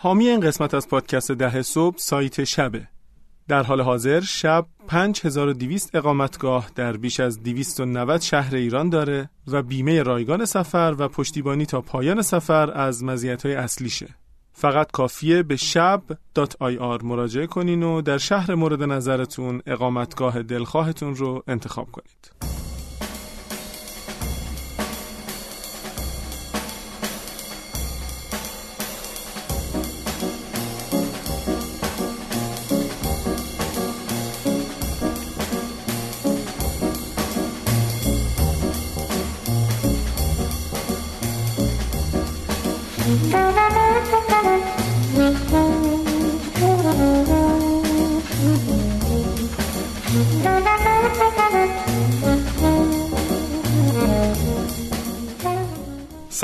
حامی این قسمت از پادکست ده صبح سایت شبه در حال حاضر شب 5200 اقامتگاه در بیش از 290 شهر ایران داره و بیمه رایگان سفر و پشتیبانی تا پایان سفر از مزیت‌های اصلیشه. فقط کافیه به شب.ir مراجعه کنین و در شهر مورد نظرتون اقامتگاه دلخواهتون رو انتخاب کنید.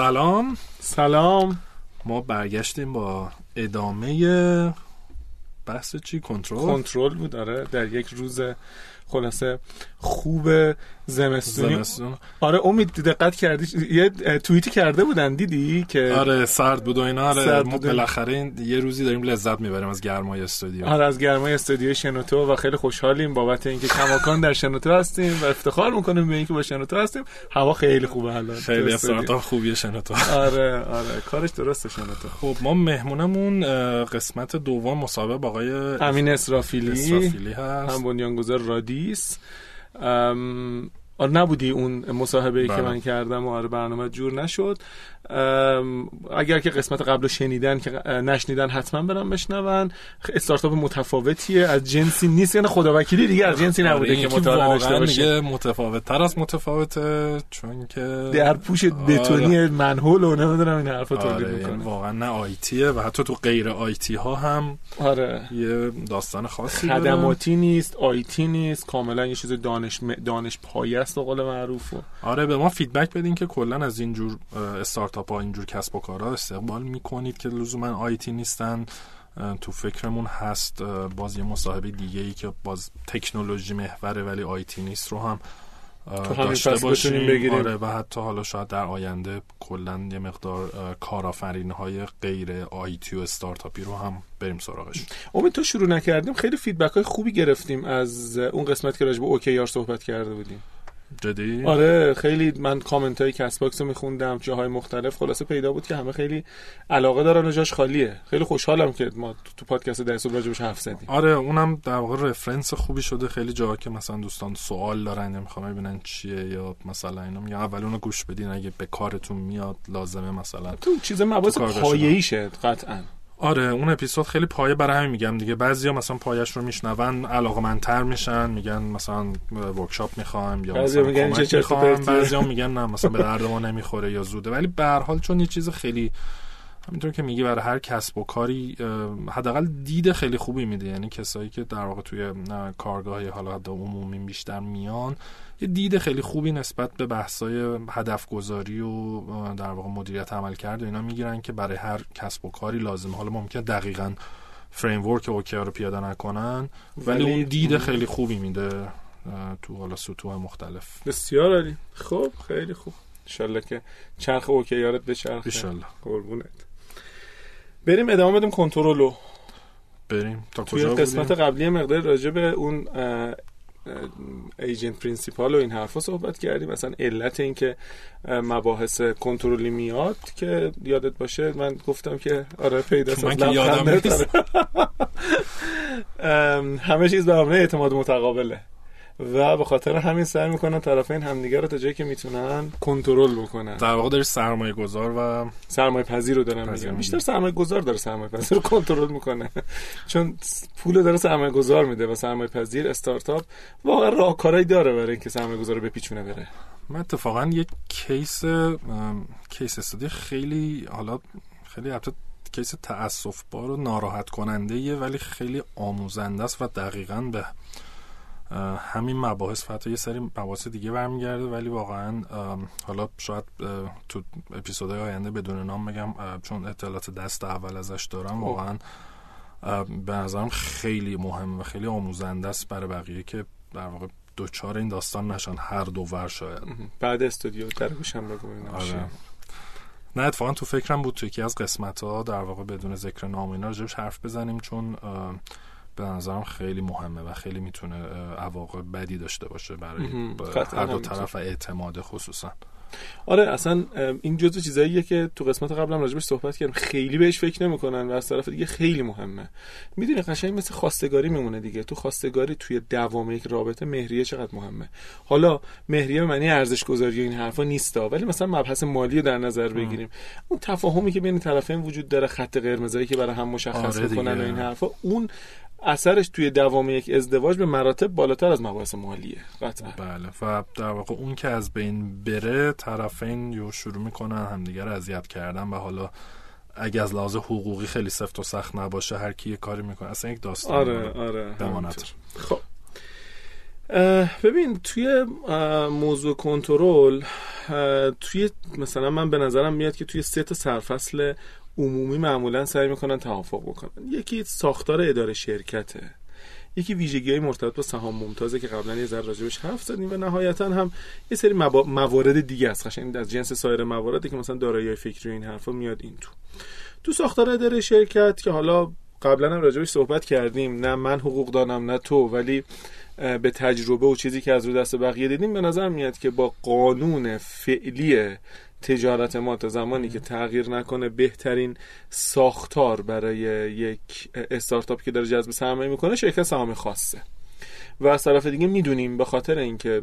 سلام. سلام. ما برگشتیم با ادامه بحث چی؟ کنترل؟ کنترل بود آره. در یک روز خلاصه خوب زمستونی. زمستون. آره امید دقت کردی؟ یه توییتی کرده بودن دیدی که آره سرد بود و اینا. آره ما. بالاخره یه روزی داریم لذت می‌بریم از گرمای استودیو. آره از گرمای استودیو شنوتو و خیلی خوشحالیم بابت اینکه کماکان در شنوتو هستیم و افتخار می‌کنیم به اینکه با شنوتو هستیم. هوا خیلی خوبه الان خیلی تو از استودیو. ساعتها خوبی شنوتو. آره آره. کارش درسته شنوتو. خب ما مهمونمون قسمت دوم مسابقه با آقای امین اسرافیلی. اسرافیلی هست. هم بنیانگذار رادیس. آره نبودی اون مصاحبه ای که بله. من کردم و آره برنامه جور نشد اگر که قسمت قبل رو شنیدن که نشنیدن حتما برن بشنون. استارتاپ متفاوتیه از جنسی نیست. یعنی خداوکیلی دیگه از جنسی نبوده آره، که مطالعه داشته باشه. دیگه متفاوت تر از متفاوته چون که در پوش بتونی منحول و نمی‌دونم این حرفا تولید آره یعنی می‌کنه واقعا نه IT ‌ه و حتی تو غیر IT ها هم آره. یه داستان خاصی داره. خدماتی نیست IT نیست کاملا یه چیز دانش دانش پایه است به قول معروف و آره به ما feedback بدین که کلا از اینجور اه، استارتاپ ها اینجور کسب و کارها استقبال می‌کنید که لزوما IT نیستن. تو فکرمون هست باز یه مصاحبه دیگه ای که باز تکنولوژی محوره ولی IT نیست رو هم داشته باشیم. بگیریم. آره و حتی حالا شاید در آینده کلا یه مقدار کارآفرین های غیر IT و استارتاپی رو هم بریم سراغش. امید تو شروع نکردیم خیلی feedback های خوبی گرفتیم از اون قسمت که راجع به اوکیار صحبت کرده بودیم. جدی؟ آره خیلی من کامنت های کست باکس رو میخوندم جاهای مختلف. خلاصه پیدا بود که همه خیلی علاقه دارن و جاش خالیه. خیلی خوشحالم که ما تو- پادکست ده صبح راجبش حرف زدیم. آره اونم در واقع رفرنس خوبی شده. خیلی جاها که مثلا دوستان سوال دارن یا می‌خوام ببینن چیه یا مثلا اینا میگن اول اونو گوش بدین. اگه به کارتون میاد لازمه مثلا تو چیز مباحث پایه‌ایشه قطعا. آره اون اپیزود خیلی پایه برای همین میگم دیگه. بعضیا مثلا پایش رو میشنون علاقمندتر میشن میگن مثلا ورکشاپ می‌خوام یا مثلا میگن چه. بعضیا میگن نه مثلا به درد ما نمی‌خوره یا زوده. ولی به هر حال چون یه چیز خیلی همینطور که میگی برای هر کسب و کاری حداقل دید خیلی خوبی میده. یعنی کسایی که در واقع توی اه، کارگاه حالا عمومی بیشتر میان یه دید خیلی خوبی نسبت به بحثای هدف گذاری و در واقع مدیریت عمل کرده اینا می‌گیرن که برای هر کسب و کاری لازم. حالا ممکن دقیقا فریم ورک اوکی رو پیاده نکنن ولی, ولی- اون دید خیلی خوبی میده تو حالا سطوح مختلف. بسیار عالی. خب خیلی خوب. انشالله که چرخ اوکیارت به چرخ ایشالله قربونت. بریم ادامه بدیم کنترلو. بریم. تا توی کجا قسمت بودیم؟ قبلی مقدار راجع به اون agent principal و این حرفا صحبت کردیم. مثلا علت این که مباحث کنترلی میاد که یادت باشه من گفتم که آره پیدا من که یادم. همه چیز به اعتماد متقابله. و به خاطر همین سعی می‌کنن طرفین همدیگه رو تا جایی که می‌تونن کنترل بکنن. در واقع داری سرمایه گذار و سرمایه پذیر رو میگم میگی. بیشتر سرمایه گذار داره سرمایه پذیر رو کنترل می‌کنه. چون پول داره سرمایه گذار میده و سرمایه پذیر استارتاپ واقعا راهکارایی داره برای اینکه سرمایه گذار رو بپیچونه بره. من اتفاقا یک کیس کیس استادی خیلی حالا خیلی البته کیس تاسف بار و ناراحت کننده ولی خیلی آموزنده است و دقیقا به همین مباحث حتی یه سری مباحث دیگه برمیگرده ولی واقعا حالا شاید تو اپیزودهای آینده بدون نام بگم چون اطلاعات دست اول ازش دارم واقعا اه، به نظرم خیلی مهم و خیلی آموزنده است برای بقیه که در واقع دوچار این داستان نشن هر دو ور شاید بعد استودیو در گوشم بگو. آره. نه اتفاقا تو فکرم بود تو یکی از قسمت ها در واقع بدون ذکر نام اینا راجبش حرف بزنیم چون به نظرم خیلی مهمه و خیلی می‌تونه عواقب بدی داشته باشه برای هر دو طرف اعتماد خصوصا. آره اصلا این جزو چیزاییه که تو قسمت قبلم راجبش صحبت کردم خیلی بهش فکر نمی‌کنن و از طرف دیگه خیلی مهمه. می‌دونی قشنگ مثل خواستگاری میمونه دیگه. تو خواستگاری توی دوام یک رابطه مهریه چقدر مهمه. حالا مهریه به معنی ارزش گذاری این حرفا نیستا ولی مثلا مبحث مالی رو در نظر بگیریم. اون تفاهمی که بین طرفین وجود داره خط قرمزایی که برای هم مشخص آره می‌کنن و این حرفا اون اثرش توی دوام یک ازدواج به مراتب بالاتر از مباحث مالیه. قطعا. بله و در واقع اون که از بین بره طرفین یو شروع می‌کنن همدیگر اذیت کردن و حالا اگه از لحاظ حقوقی خیلی سفت و سخت نباشه هر کی یه کاری می‌کنه اصلا یک داستان آره آره خب. ببین توی موضوع کنترل توی مثلا من به نظرم میاد که توی سه تا سرفصل عمومی معمولا سعی می‌کنن توافق بکنن. یکی ساختار اداره شرکته. یکی ویژگی های مرتبط با سهام ممتازه که قبلا یه ذره راجبش حرف زدیم و نهایتا هم یه سری موارد دیگه است. قشنگ از جنس سایر مواردی که مثلا دارایی فکری این حرفا میاد این تو. تو ساختار اداره شرکت که حالا قبلا هم راجبش صحبت کردیم. نه من حقوق دانم نه تو ولی به تجربه و چیزی که از رو دست بقیه دیدیم به نظر میاد که با قانون فعلی تجارت ما تا زمانی که تغییر نکنه بهترین ساختار برای یک استارتاپ که داره جذب سرمایه می‌کنه شرکت سهام خاصه. و از طرف دیگه می‌دونیم به خاطر اینکه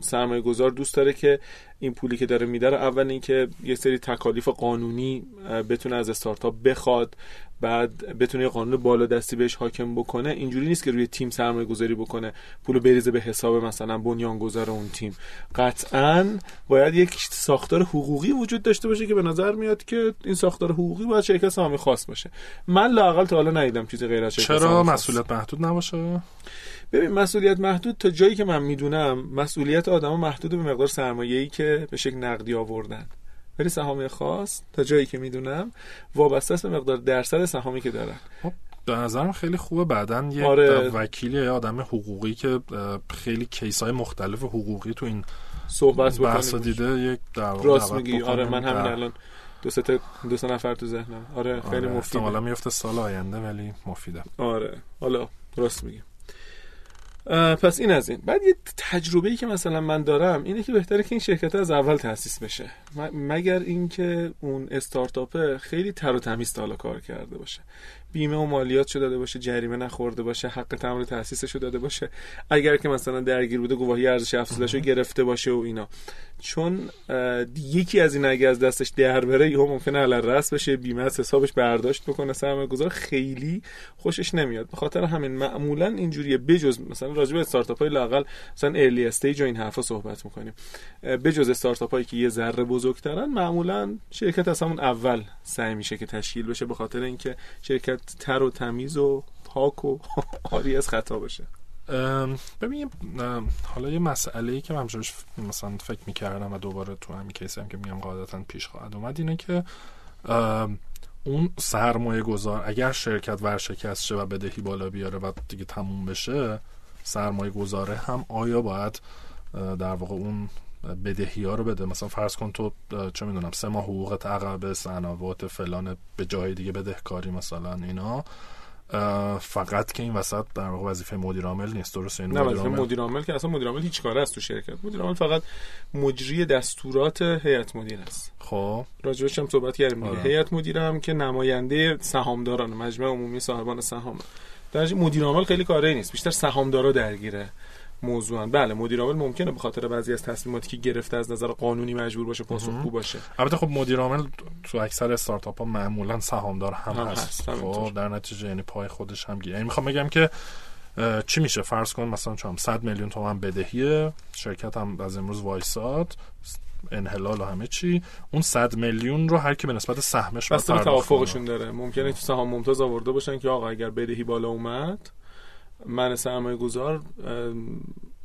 سرمایه گذار دوست داره که این پولی که داره میده اول اینکه یه سری تکالیف قانونی بتونه از استارتاپ بخواد. بعد بتونه قانون بالا دستی بهش حاکم بکنه اینجوری نیست که روی تیم سرمایه گذاری بکنه پولو بریزه به حساب مثلا بنیانگذار اون تیم. قطعا باید یک ساختار حقوقی وجود داشته باشه که به نظر میاد که این ساختار حقوقی باید شرکت سهامی خاص باشه. من لاقل تا حالا ندیدم چیزی غیر از چرا مسئولیت محدود نباشه؟ ببین مسئولیت محدود تا جایی که من می‌دونم مسئولیت آدم محدود به مقدار سرمایه‌ای که به شکل نقدی آوردن. ولی سهام خاص تا جایی که می‌دونم وابسته است به مقدار درصد سهامی که دارن. خب، به نظرم خیلی خوبه. بعدا یه آره. وکیلی یا آدم حقوقی که خیلی کیس های مختلف حقوقی تو این صحبت بحث دیده یک راست میگی. آره من همین الان دو سه دو سه نفر تو ذهنم. آره خیلی آره. مفیده. احتمالاً میفته سال آینده ولی مفیده. آره. حالا راست میگی. پس این از این. بعد یه تجربه ای که مثلا من دارم اینه که بهتره که این شرکت از اول تاسیس بشه. مگر اینکه اون استارتاپه خیلی تر و تمیز حالا کار کرده باشه. بیمه و مالیات شده داده باشه جریمه نخورده باشه حق تمام تاسیسش داده باشه. اگر که مثلا درگیر بوده گواهی ارزش افزودش گرفته باشه و اینا. چون یکی از این اگه از دستش در بره یهو ممکنه علل رس بشه بیمه از حسابش برداشت بکنه سرمایه گذار خیلی خوشش نمیاد. به خاطر همین معمولا اینجوریه. بجز مثلا راجع به استارتاپ های لاقل مثلا ارلی استیج و این حرفا صحبت می‌کنیم. بجز استارتاپ هایی که یه ذره بزرگترن معمولا شرکت از همون اول سعی میشه که تشکیل بشه به خاطر اینکه شرکت تر و تمیز و پاک و آری از خطا بشه ببین حالا یه مسئله ای که من مثلا فکر می‌کردم و دوباره تو همین کیسی هم که میگم قاعدتا پیش خواهد اومد اینه که اون سرمایه گذار اگر شرکت ورشکست شه و بدهی بالا بیاره و دیگه تموم بشه سرمایه گذاره هم آیا باید در واقع اون بدهی ها رو بده؟ مثلا فرض کن تو چه می‌دونم سه ماه حقوقت عقب سنوات فلان به جای دیگه بدهکاری مثلا اینا فقط که این وسط در واقع وظیفه مدیر عامل نیست. درست این نه مدیر مدیر عامل که اصلا مدیر عامل هیچ کاره است تو شرکت. مدیر عامل فقط مجری دستورات هیئت مدیر است. خب. راجبش هم صحبت کردیم. آره. هیئت مدیر هم که نماینده سهامداران مجمع عمومی صاحبان سهام. در مدیر عامل خیلی کاری نیست. بیشتر سهامدارا درگیره. موضوعن. بله مدیر عامل ممکنه به خاطر بعضی از تصمیماتی که گرفته از نظر قانونی مجبور باشه پاسخگو باشه. البته خب مدیر عامل تو اکثر استارتاپ ها معمولا سهامدار هم, هم هست, هست. خب در نتیجه یعنی پای خودش هم گیره. یعنی می‌خوام بگم که چی میشه؟ فرض کن مثلا چون 100 میلیون تومان بدهیه شرکت هم از امروز وایساد انحلال و همه چی. اون 100 میلیون رو هر کی به نسبت سهمش بس توافقشون داره. ممکنه تو سهام ممتاز آورده باشن که آقا اگر بدهی بالا اومد من سرمایه گذار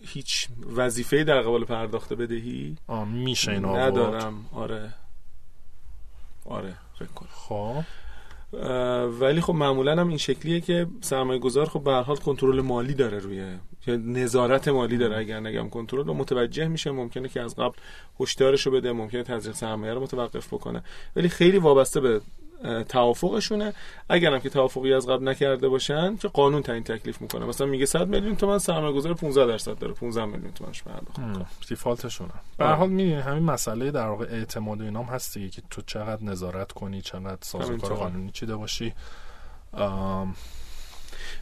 هیچ وظیفه در قبال پرداخت بدهی؟ میشه این ندارم. آره. آره فکر کنم. خب. ولی خب معمولا هم این شکلیه که سرمایه گذار خب به حال کنترل مالی داره روی نظارت مالی داره. اگر نگم کنترل رو متوجه میشه ممکنه که از قبل هشدارش رو بده ممکنه تزریق سرمایه رو متوقف بکنه. ولی خیلی وابسته به توافقشونه. اگرم که توافقی از قبل نکرده باشن که قانون تعیین تکلیف می‌کنه. مثلا میگه 100 میلیون تومان سرمایه گذار 15 درصد داره. 15 میلیون تومانش پرداخت دیفالتشونه به هر حال می‌بینی همین مسئله در واقع اعتماد اینام هستی که تو چقدر نظارت کنی چقدر سازوکار قانونی چیده باشی.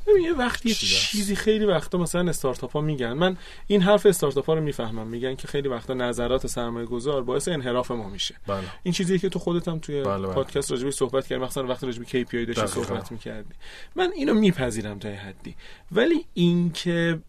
ببین یه وقتی چیزی خیلی وقتا مثلا استارتاپ ها میگن. من این حرف استارتاپ ها رو می‌فهمم. میگن که خیلی وقتا نظرات سرمایه گذار باعث انحراف ما میشه. بله. این چیزی که تو خودت هم توی بله بله. پادکست راجبش صحبت کردی. مثلا وقتی راجب KPI داشتی صحبت می‌کردی. من اینو میپذیرم تا حدی. ولی اینکه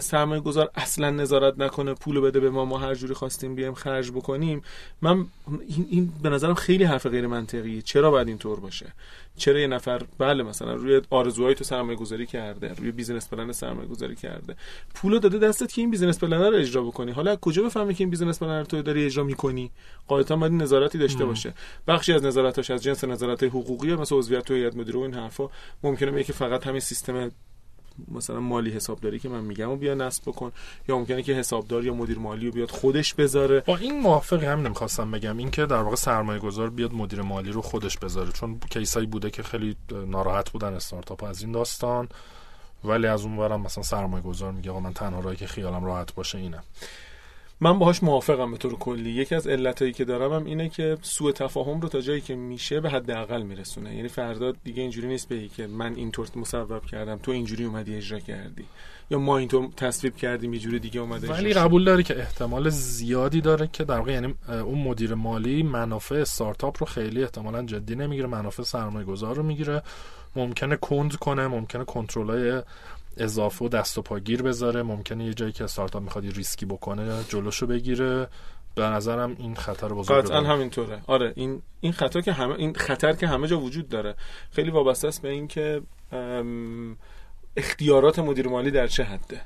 سرمایه گذار اصلا نظارت نکنه پولو بده به ما ما هر جوری خواستیم بیایم خرج بکنیم. من این, این به نظرم خیلی حرف غیر منطقیه. چرا باید اینطور باشه؟ چرا یه نفر بله مثلا روی آرزوهای تو سرمایه گذاری کرده روی business plan سرمایه گذاری کرده. پولو داده دستت که این business plan رو اجرا بکنی. حالا کجا بفهمی که این business plan رو تو داری اجرا می‌کنی؟ قاعدتا باید نظارتی داشته باشه. بخشی از نظارتاش از جنس نظارت حقوقی مثلا عضویت تو هیئت مدیره و این حرفا ممکنه که فقط همین سیستم مثلا مالی حسابداری که من میگم و بیا نصب بکن. یا ممکنه که حسابدار یا مدیر مالی رو بیاد خودش بذاره. با این موافقی همین نمی‌خواستم بگم. این که در واقع سرمایه گذار بیاد مدیر مالی رو خودش بذاره. چون case ایی بوده که خیلی ناراحت بودن استارتاپ از این داستان. ولی از اون برم مثلا سرمایه گذار میگه آقا من تنها راهی که خیالم راحت باشه اینه. من باهاش موافقم به طور کلی. یکی از علتایی که دارم هم اینه که سوء تفاهم رو تا جایی که میشه به حداقل میرسونه. یعنی فردا دیگه اینجوری نیست بگی که من اینطور مصوب کردم تو اینجوری اومدی اجرا کردی. یا ما اینطور تصویب کردیم یه جوری دیگه اومده ولی قبول داری که احتمال زیادی داره که در واقع یعنی اون مدیر مالی منافع استارتاپ رو خیلی احتمالا جدی نمی‌گیره منافع سرمایه گذار رو می‌گیره. ممکنه کند کنه ممکنه کنترل اضافه و دست و پاگیر بذاره. ممکنه یه جایی که استارتاپ می‌خواد ریسکی بکنه جلوشو بگیره. به نظرم این خطر بزرگ قطعا همینطوره. آره این این خطر که همه این خطر که همه جا وجود داره. خیلی وابسته است به اینکه اختیارات مدیر مالی در چه حده؟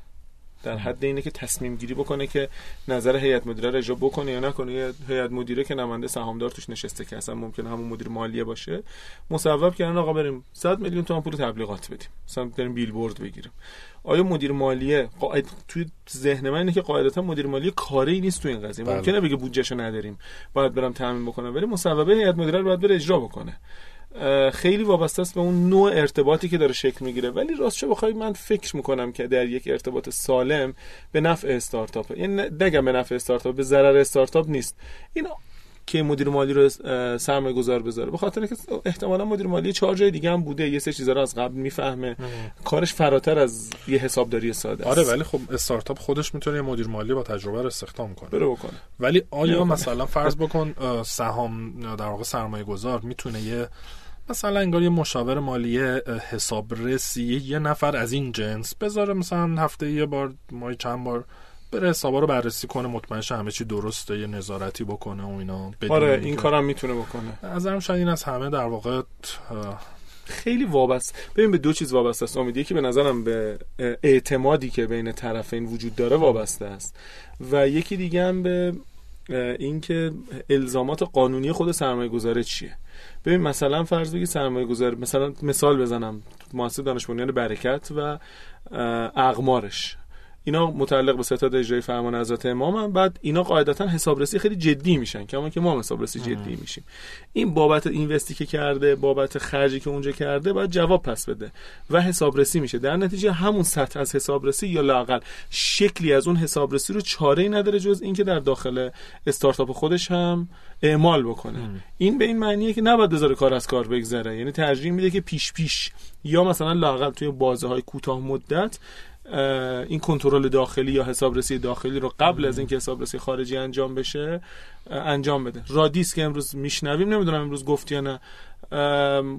در حد اینه که تصمیم گیری بکنه که نظر هیئت مدیره رو اجرا بکنه یا نکنه. یه هیئت مدیره که نماینده سهامدار توش نشسته که اصلا ممکنه همون مدیر مالیه باشه مصوب کردن آقا بریم 100 میلیون تومان پول تبلیغات بدیم. مثلا بریم بیلبورد بگیریم. آیا مدیر مالیه قاعد توی ذهن من اینه که قاعدتا مدیر مالیه کاری نیست تو این قضیه. بله. ممکنه بگه بودجهشو نداریم باید برم تامین بکنم ولی مصوبه هیئت مدیره رو باید بره اجرا بکنه. خیلی وابسته است به اون نوع ارتباطی که داره شکل می‌گیره. ولی راستش بخوای من فکر می‌کنم که در یک ارتباط سالم به نفع استارتاپ یعنی نگم به نفع استارتاپ به ضرر استارتاپ نیست. این که مدیر مالی رو سرمایه گذار بذاره. به خاطر که احتمالا مدیر مالی چهار جای دیگه هم بوده یه سه چیزا رو از قبل می‌فهمه. کارش فراتر از یه حسابداری ساده است. آره ولی خب استارتاپ خودش می‌تونه یه مدیر مالی با تجربه رو استخدام کنه. بره بکنه ولی آیا مثلا فرض بکن سهام در واقع سرمایه گذار می‌تونه یه مثلا انگار یه مشاور مالی حسابرسی یه نفر از این جنس بذاره مثلا هفته یه بار مای چند بار بره حسابا رو بررسی کنه مطمئن همه چی درسته یه نظارتی بکنه و اینا آره این کارم می‌تونه بکنه. نظرم شاید این از همه در واقع خیلی وابسته. ببین به دو چیز وابسته است امیدیه که به نظرم به اعتمادی که بین طرفین وجود داره وابسته است. و یکی دیگه هم به اینکه الزامات قانونی خود سرمایه گذاره چیه. ببین مثلا فرض بگی سرمایه گذار مثلا مثال بزنم مؤسسه دانش برکت و اقمارش. اینا متعلق به ستاد اجرای فرمان حضرت امام هم بعد اینا قاعدتا حسابرسی خیلی جدی میشن کما که ما هم حسابرسی جدی میشیم. این بابت اینوستی که کرده بابت خرجی که اونجا کرده باید جواب پس بده و حسابرسی میشه. در نتیجه همون سطح از حسابرسی یا لاقل شکلی از اون حسابرسی رو چاره ای نداره جز اینکه در داخل استارتاپ خودش هم اعمال بکنه. این به این معنیه که نباید بذاره کار از کار بگذره. یعنی ترجیح میده که پیش پیش یا مثلا لاقل توی بازه های کوتاه مدت این کنترل داخلی یا حسابرسی داخلی رو قبل از اینکه حسابرسی خارجی انجام بشه انجام بده. رادیس که امروز میشنویم نمی‌دونم امروز گفت یا نه.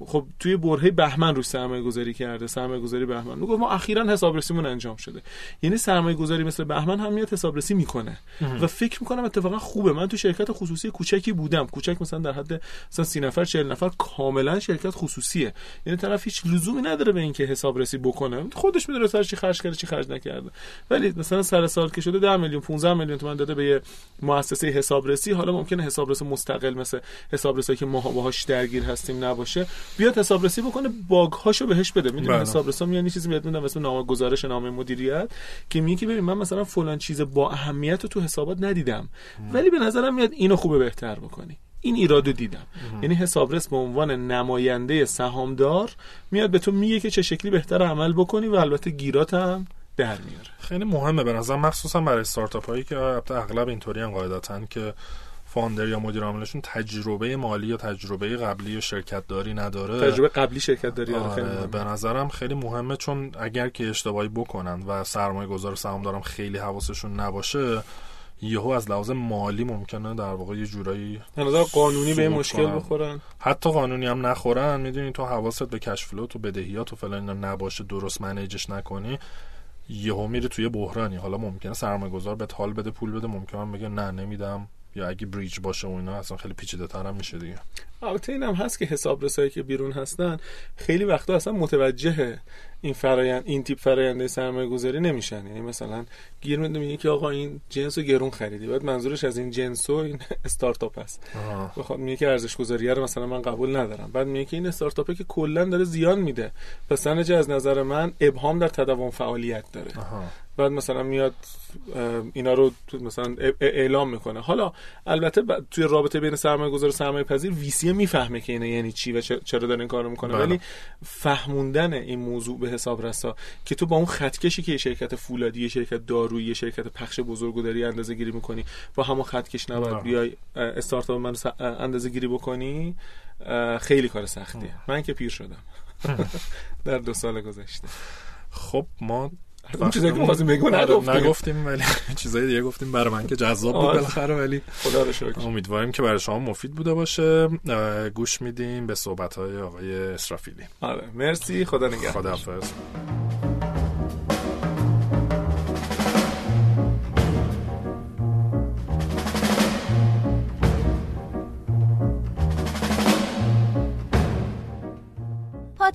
خب توی برهه بهمن روش سرمایه گذاری کرده سرمایه گذاری بهمن میگه ما اخیرا حسابرسیمون انجام شده. یعنی سرمایه گذاری مثل بهمن هم میاد حسابرسی می‌کنه. و فکر می‌کنم اتفاقا خوبه. من تو شرکت خصوصی کوچکی بودم. کوچک مثلا در حد مثلا 30 نفر 40 نفر کاملا شرکت خصوصیه. یعنی طرف هیچ لزومی نداره به اینکه حسابرسی بکنه. خودش می‌دونه سر چی خرج کرده چی خرج نکرده. ولی مثلا سر سال که شده 10 میلیون 15 میلیون تومان داده به یه مؤسسه حسابرسی. حالا ممکنه حسابرس مستقل مثل حسابرسی که ما باهاش درگیر هستیم نباشه بیاد حسابرسی بکنه باگ هاشو بهش بده. می‌دونی بله. حسابرسی میاد چیزی میاد می‌دونم اسم نامه گزارش نامه مدیریت که میگه که ببین من مثلا فلان چیز با اهمیت رو تو حسابات ندیدم ولی به نظرم میاد اینو خوبه بهتر بکنی. این ایرادو دیدم. یعنی حسابرس به عنوان نماینده سهامدار میاد به تو میگه که چه شکلی بهتر عمل بکنی و البته گیرات هم در میاره. خیلی مهمه. به نظر مخصوصا برای استارتاپ هایی که البته اغلب اینطوری هم قاعدتاً که فاندر یا مدیر عاملشون تجربه مالی یا تجربه قبلی یا شرکت داری نداره. تجربه قبلی شرکت داری آره خیلی مهمه. به نظرم خیلی مهمه چون اگر که اشتباهی بکنن و سرمایه گذار سهام دارم خیلی حواسشون نباشه یهو از لحاظ مالی ممکنه در واقع یه جورایی نظر قانونی به مشکل کنن. بخورن. حتی قانونی هم نخورن. می‌دونی تو حواست به کشفلوت و بدهیات و فلان نباشه درست منیجش نکنی یهو میره توی بحرانی. حالا ممکنه سرمایه گذار به حال بده پول بده ممکنه بگه نه نمیدم. یا اگه بریج باشه و اینا اصلا خیلی پیچیده تر هم میشه دیگه. البته این هم هست که حساب رسایی که بیرون هستن خیلی وقتا اصلا متوجه این فرایند این تیپ فراینده سرمایه گذاری نمیشن. یعنی مثلا گیر میده میگه که آقا این جنس رو گرون خریدی. بعد منظورش از این جنس و این استارتاپ آها. بخواد میگه که ارزش گذاریه رو مثلا من قبول ندارم. بعد میگه که این استارتاپه که کلا داره زیان میده. پس از نظر من ابهام در تداوم فعالیت داره. بعد مثلا میاد اینا رو مثلا اعلام می‌کنه. حالا البته توی رابطه بین سرمایه گذار و سرمایه پذیر ویسی می‌فهمه که اینا یعنی چی و چرا داره این کارو می‌کنه. بله. ولی فهموندن این موضوع به حساب رسا که تو با اون خطکشی که یه شرکت فولادی یه شرکت دارویی یه شرکت پخش بزرگو داری اندازه گیری می‌کنی با همون خطکش نباید بله. بیای استارتاپ من اندازه گیری بکنی خیلی کار سختیه من که پیر شدم. در دو سال گذشته. خب ما اون چیزایی که می‌خواستیم بگیم آره، نگفتیم. نگفتیم ولی چیزای دیگه گفتیم برای من که جذاب بود آره. بالاخره ولی خدا رو شکر. امیدواریم که برای شما مفید بوده باشه. گوش میدیم به صحبت های آقای اسرافیلی. آره. مرسی. خدا نگهدار. خداحافظ.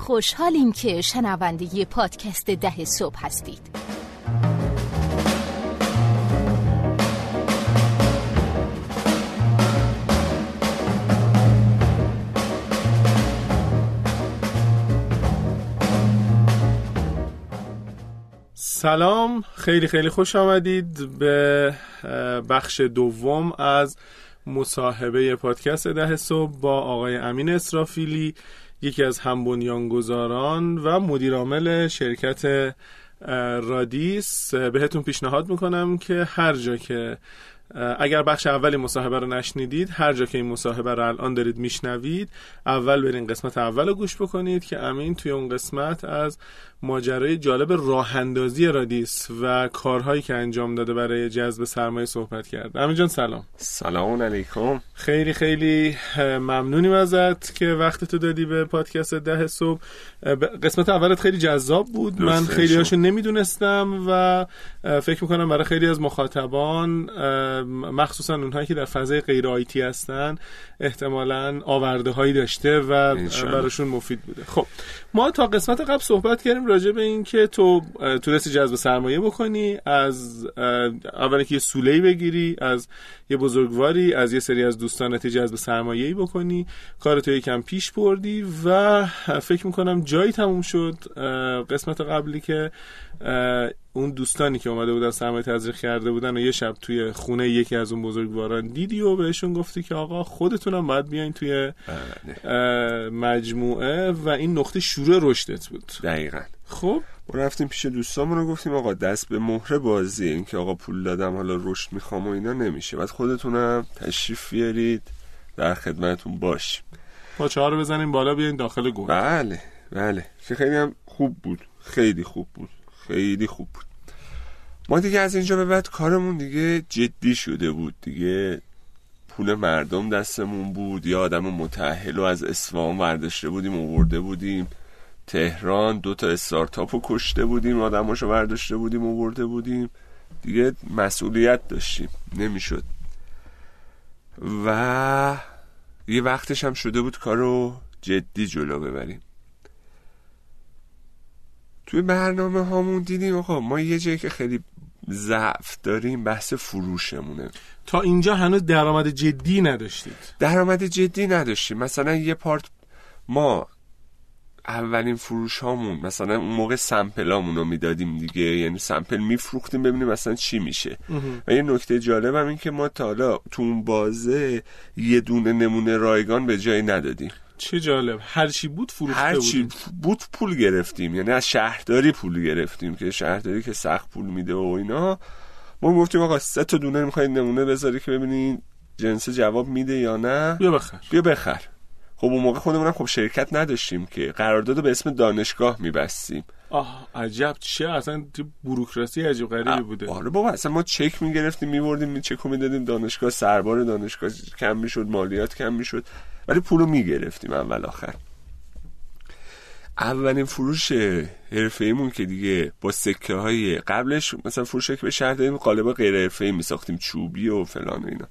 خوشحالیم که شنونده پادکست ده صبح هستید. سلام خیلی خیلی خوش آمدید به بخش دوم از مصاحبه پادکست ده صبح با آقای امین اسرافیلی یکی از همبنیانگذاران و مدیرعامل شرکت رادیس. بهتون پیشنهاد می‌کنم که هر جا که اگر بخش اولی مصاحبه رو نشنیدید هر جا که این مصاحبه رو الان دارید میشنوید اول برین قسمت اول رو گوش بکنید که امین توی اون قسمت از ماجرای جالب راه اندازی رادیس و کارهایی که انجام داده برای جذب سرمایه صحبت کرد. امین جان سلام. سلام علیکم. خیلی خیلی ممنونیم ازت که وقت تو دادی به پادکست ده صبح. قسمت اولت خیلی جذاب بود. من خیلی هاشو. نمی‌دونستم و فکر می‌کنم برای خیلی از مخاطبان مخصوصا اونهایی که در فضای غیر آیتی هستن احتمالا آورده هایی داشته و. براشون مفید بوده. خب ما تا قسمت قبل صحبت کردیم راجع به این که تو تونستی جذب سرمایه بکنی از اه، اولا که یه سوله بگیری از یه بزرگواری از یه سری از دوستانت جذب سرمایه بکنی کار تو یکم پیش بردی و فکر می‌کنم جایی تموم شد قسمت قبلی که اون دوستانی که اومده بودن سرمایه تزریق کرده بودن و یه شب توی خونه یکی از اون بزرگواران دیدی و بهشون گفتی که آقا خودتونم باید بیاین توی بله. مجموعه و این نقطه شروع رشدت بود. دقیقا. خب؟ ما رفتیم پیش دوستامون رو گفتیم آقا دست به مهره بازی این که آقا پول دادم حالا رشد می‌خوام و اینا نمیشه. بعد خودتونم تشریف بیارید در خدمتتون باش پاچه ها رو بزنیم بالا بیاین داخل گل. بله بله. که خیلی هم خوب بود. خیلی خوب بود. خیلی خوب بود. ما دیگه از اینجا به بعد کارمون دیگه جدی شده بود دیگه. پول مردم دستمون بود یا آدم متحل و از اصفهان ورداشته بودیم آورده بودیم. تهران دو تا استارتاپ رو کشته بودیم آدماشو برداشته بودیم و برده بودیم. دیگه مسئولیت داشتیم نمی‌شد. و یه وقتش هم شده بود کارو جدی جلو ببریم. توی برنامه هامون دیدیم آقا ما یه جایی که خیلی ضعف داریم بحث فروشمونه. تا اینجا هنوز درآمد جدی نداشتید؟ درآمد جدی نداشتیم. مثلا یه پارت ما اولین فروش هامون مثلا اون موقع سمپلامون رو می‌دادیم دیگه. یعنی سمپل میفروختیم ببینیم مثلا چی میشه. و یه نکته جالب هم این که ما تا حالا تو اون بازه یه دونه نمونه رایگان به جایی ندادیم. چه جالب. هر چی بود فروخته هر چی. بود پول گرفتیم. یعنی از شهرداری پول گرفتیم که شهرداری که سخت پول میده و اینا. ما گفتیم آقا سه تا دونه می‌خواید نمونه بذاری که ببینین جنس جواب میده یا نه. بیا بخر. بیا بخر. خب اون موقع خودمونم خب شرکت نداشتیم که قرارداد رو به اسم دانشگاه میبستیم. آه عجب. چه اصلا بوروکراسی عجیب غریبی بوده. آره بابا اصلا ما چک می‌گرفتیم میبردیم می چک می‌دادیم. دانشگاه سربار دانشگاه کم می‌شد مالیات کم می‌شد ولی پول رو می‌گرفتیم اول آخر. اولین فروش حرفه ایمون که دیگه با سکه های قبلش مثلا فروش که به شهر داریم قالب غیر حرفه ای میساختیم چوبی و فلان و اینا.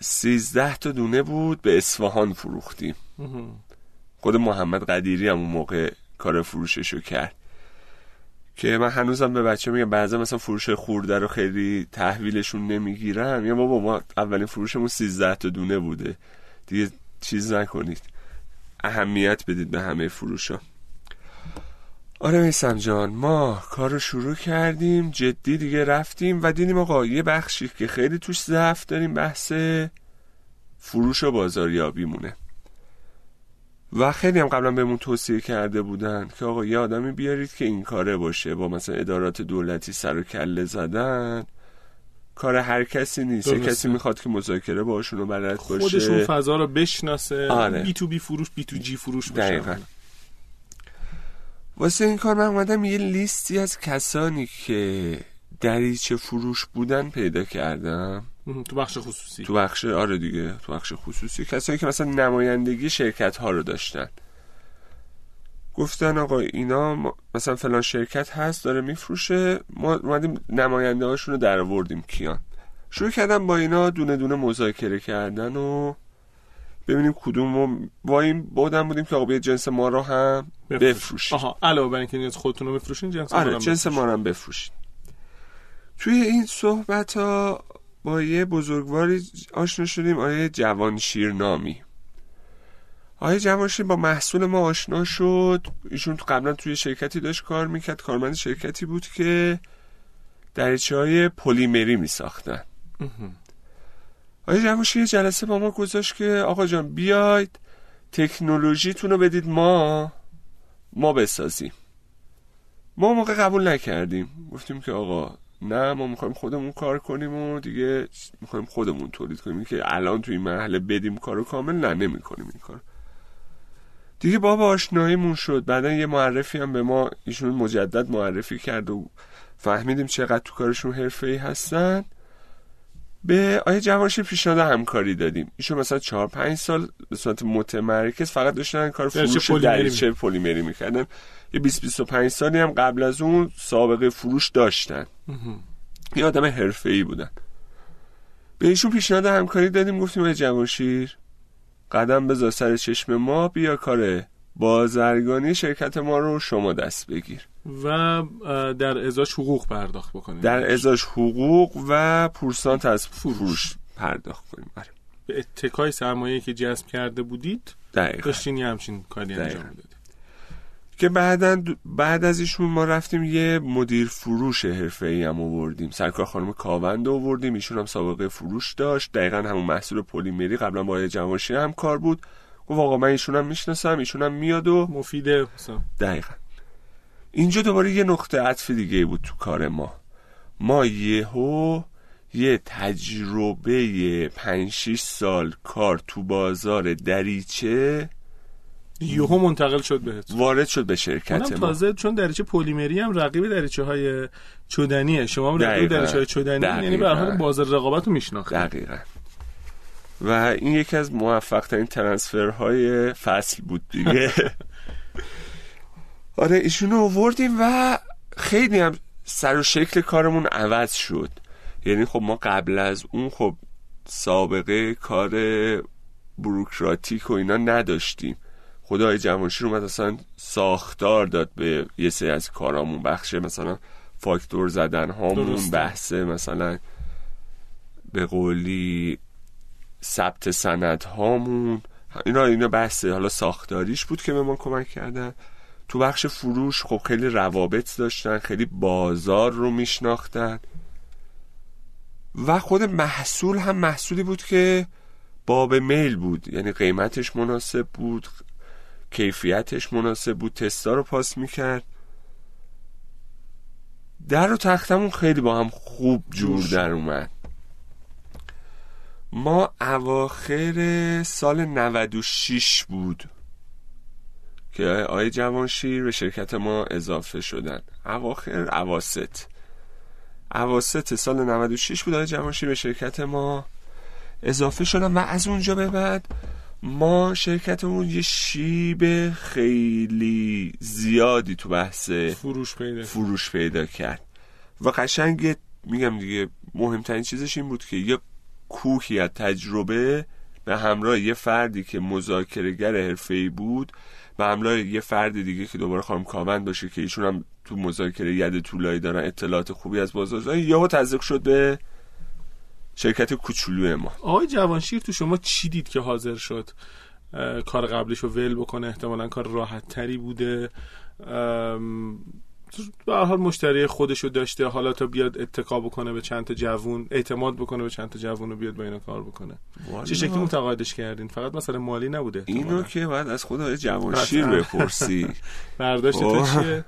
سیزده تا دونه بود به اصفهان فروختیم. خود محمد قدیری هم اون موقع کار فروششو کرد. که من هنوزم به بچه میگم بعضا مثلا فروش خورده رو خیلی تحویلشون نمی‌گیرم یا بابا ما اولین فروشمون 13 تا دونه بوده. دیگه چیز نکنید. اهمیت بدید به همه فروش ها آره میسم جان ما کار رو شروع کردیم جدی دیگه رفتیم و دیدیم آقا یه بخشی که خیلی توش ضعف داریم بحث فروش و بازاریابی مونه و خیلی هم قبلا بهمون توصیه کرده بودن که آقا یه آدمی بیارید که این کاره باشه با مثلا ادارات دولتی سر و کله زدن. کار هر کسی نیست یه. کسی می‌خواد که مذاکره باشون و بلد باشه. خودشون فضا رو بشناسه. آره. بی تو بی فروش بی تو جی فروش باشه. واسه این کار من اومدم یه لیستی از کسانی که دریچه فروش بودن پیدا کردم. تو بخش خصوصی. تو بخش آره دیگه تو بخش خصوصی. کسایی که مثلا نمایندگی شرکت ها رو داشتن. گفتن آقا اینا مثلا فلان شرکت هست داره میفروشه. ما اومدیم نماینده هاشون رو در آوردیم کیان. شروع کردم با اینا دونه دونه مذاکره کردن و ببینیم کدوم رو با این بودن بودیم که آقا بیا جنس ما رو هم بفروش. بفروشید آها علاوه بر اینکه جنس خودتون رو بفروشین جنس آره جنس. ما رو هم بفروشید توی این صحبت ها با یه بزرگواری آشنا شدیم آیه جوانشیر نامی آیه جوانشیر با محصول ما آشنا شد. ایشون قبلا توی شرکتی داشت کار می‌کرد. کارمند شرکتی بود که دریچه های پلیمری میساختن. آیه جوانشیر یه جلسه با ما گذاشت که آقا جان بیاید تکنولوژیتون رو بدید ما ما بسازیم. ما موقع قبول نکردیم. گفتیم که آقا نه ما می‌خوایم خودمون کار کنیم و دیگه می‌خوایم خودمون تولید کنیم. که الان توی این مرحله بدیم کارو کامل نه نمی کنیم این کار دیگه بابا آشناییمون شد. بعدا یه معرفی هم به ما ایشون مجدد معرفی کرد و فهمیدیم چقدر تو کارشون حرفه‌ای هستن. به آیه جوانشیر پیشنهاد همکاری دادیم؟ ایشون مثلا چهار پنج سال به صورت متمرکز فقط داشتن کار فروش دریچه پلیمری می‌کردن؟ یه 20 25 سالی هم قبل از اون سابقه فروش داشتن. یه آدم حرفه‌ای بودن. به ایشون پیشنهاد همکاری دادیم گفتیم جوانشیر قدم بذار سر چشم ما بیا کار بازرگانی شرکت ما رو شما دست بگیر. و در ازاش حقوق پرداخت بکنین در ازاش حقوق و پورسانت از فروش. پرداخت کنیم. آره به اتکای سرمایه که جذب کرده بودید دقیقا. داشتین یه همچین کاری انجام. می‌دادید. که بعدا بعد از ایشون ما رفتیم یه مدیر فروش حرفه‌ای هم آوردیم. سرکار خانم کاوند آوردیم. ایشون هم سابقه فروش داشت. دقیقا همون محصول پلیمری قبلا با جوانشیر هم کار بود. گفت آقا من ایشون هم می‌شناسم ایشون هم میاد و مفیده مثلا دقیقا. اینجا دوباره یه نقطه عطف دیگه بود تو کار ما. ما یهو یه تجربه پنج 6 سال کار تو بازار دریچه یهو منتقل شد بهت. وارد شد به شرکت ما. تازه چون دریچه پلیمری هم رقیب دریچه های چدنیه شما هم رقیب. دریچه های چدنی یعنی به هر حال. بازار رقابت رو میشناخت دقیقا. و این یکی از موفق ترین ترنسفرهای فصل بود دیگه. آره ایشونو آوردیم و خیلی هم سر و شکل کارمون عوض شد. یعنی خب ما قبل از اون خب سابقه کار بروکراتیک و اینا نداشتیم. خدای جوانشیر اومد اصلا ساختار داد به یه سری از کارامون. بخش مثلا فاکتور زدن هامون بحثه مثلا به قولی ثبت سند هامون. اینا اینا بحثه. حالا ساختاریش بود که به ما کمک کردن تو بخش فروش خب خیلی روابط داشتن خیلی بازار رو میشناختن. و خود محصول هم محصولی بود که باب میل بود. یعنی قیمتش مناسب بود کیفیتش مناسب بود تستا رو پاس می‌کرد. در و تختمون خیلی با هم خوب جور در اومد. ما اواخر سال 96 بود که آی جوانشیر به شرکت ما اضافه شدن. اواخر عواست عواست سال 96 بود آی جوانشیر به شرکت ما اضافه شدن و از اونجا به بعد ما شرکتمون یه شیب خیلی زیادی تو بحث فروش پیدا فروش پیدا کرد. و قشنگ میگم دیگه مهمترین چیزش این بود که یه کوهی از تجربه به همراه یه فردی که مذاکرهگر حرفه‌ای بود و همراه یه فرد دیگه که دوباره خانم کاوند باشه که ایشون هم تو مذاکره ید طولایی دارن اطلاعات خوبی از بازار دارن. یهو تزریق شد به شرکت کوچولو ما. آقای جوانشیر تو شما چی دید که حاضر شد؟ کار قبلیش رو ول بکنه احتمالا کار راحت تری بوده به حال مشتری خودش رو داشته حالا تا بیاد اتکا بکنه به چند تا جوون اعتماد بکنه به چند تا جوون رو بیاد با اینا کار بکنه. چه شکلی متقاعدش کردین؟ فقط مثلا مالی نبوده اینو که بعد از خدا جوانشیر بپرسی. برداشت تو چیه؟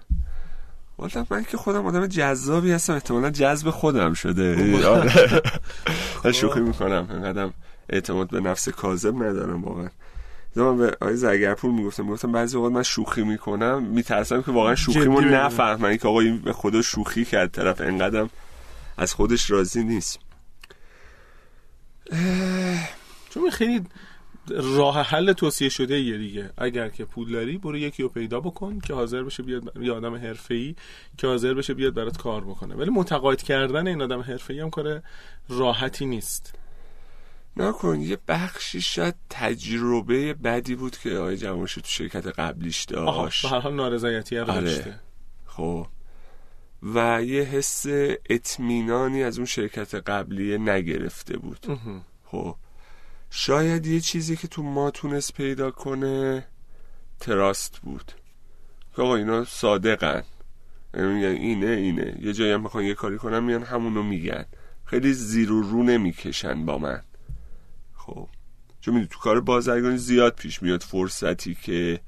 والا من که خودم آدم جذابی هستم احتمالا جذب خودم شده. آره. شوخی می‌کنم. اینقدر اعتماد به نفس کاذب ندارم واقعا. من به آقای زگرپور می‌گفتم می‌گفتم بعضی وقت من شوخی می‌کنم میترسم که واقعا شوخیمو نفهمن که آقا این به خدا شوخی کرد طرف انقدرم از خودش راضی نیست. چون خیلی راه حل توصیه شده یه دیگه. اگر که پول داری برو یکی رو پیدا بکن که حاضر بشه بیاد یه آدم حرفه‌ای که حاضر بشه بیاد برات کار بکنه. ولی متقاعد کردن این آدم حرفه‌ای هم کار راحتی نیست. نکن یه بخشی شاید تجربه بدی بود که آقای جوانشی تو شرکت قبلیش داشت. به هر حال نارضایتی رو آره. داشته. خب. و یه حس اطمینانی از اون شرکت قبلی نگرفته بود. خب. شاید یه چیزی که تو ما تونست پیدا کنه تراست بود. که آقا اینا صادقن. یعنی اینه اینه. یه جایی هم می‌خوان یه کاری کنم میان همونو میگن. خیلی زیر و رو نمی‌کشن با من. خب. چون می‌دونی تو کار بازرگانی زیاد پیش میاد فرصتی که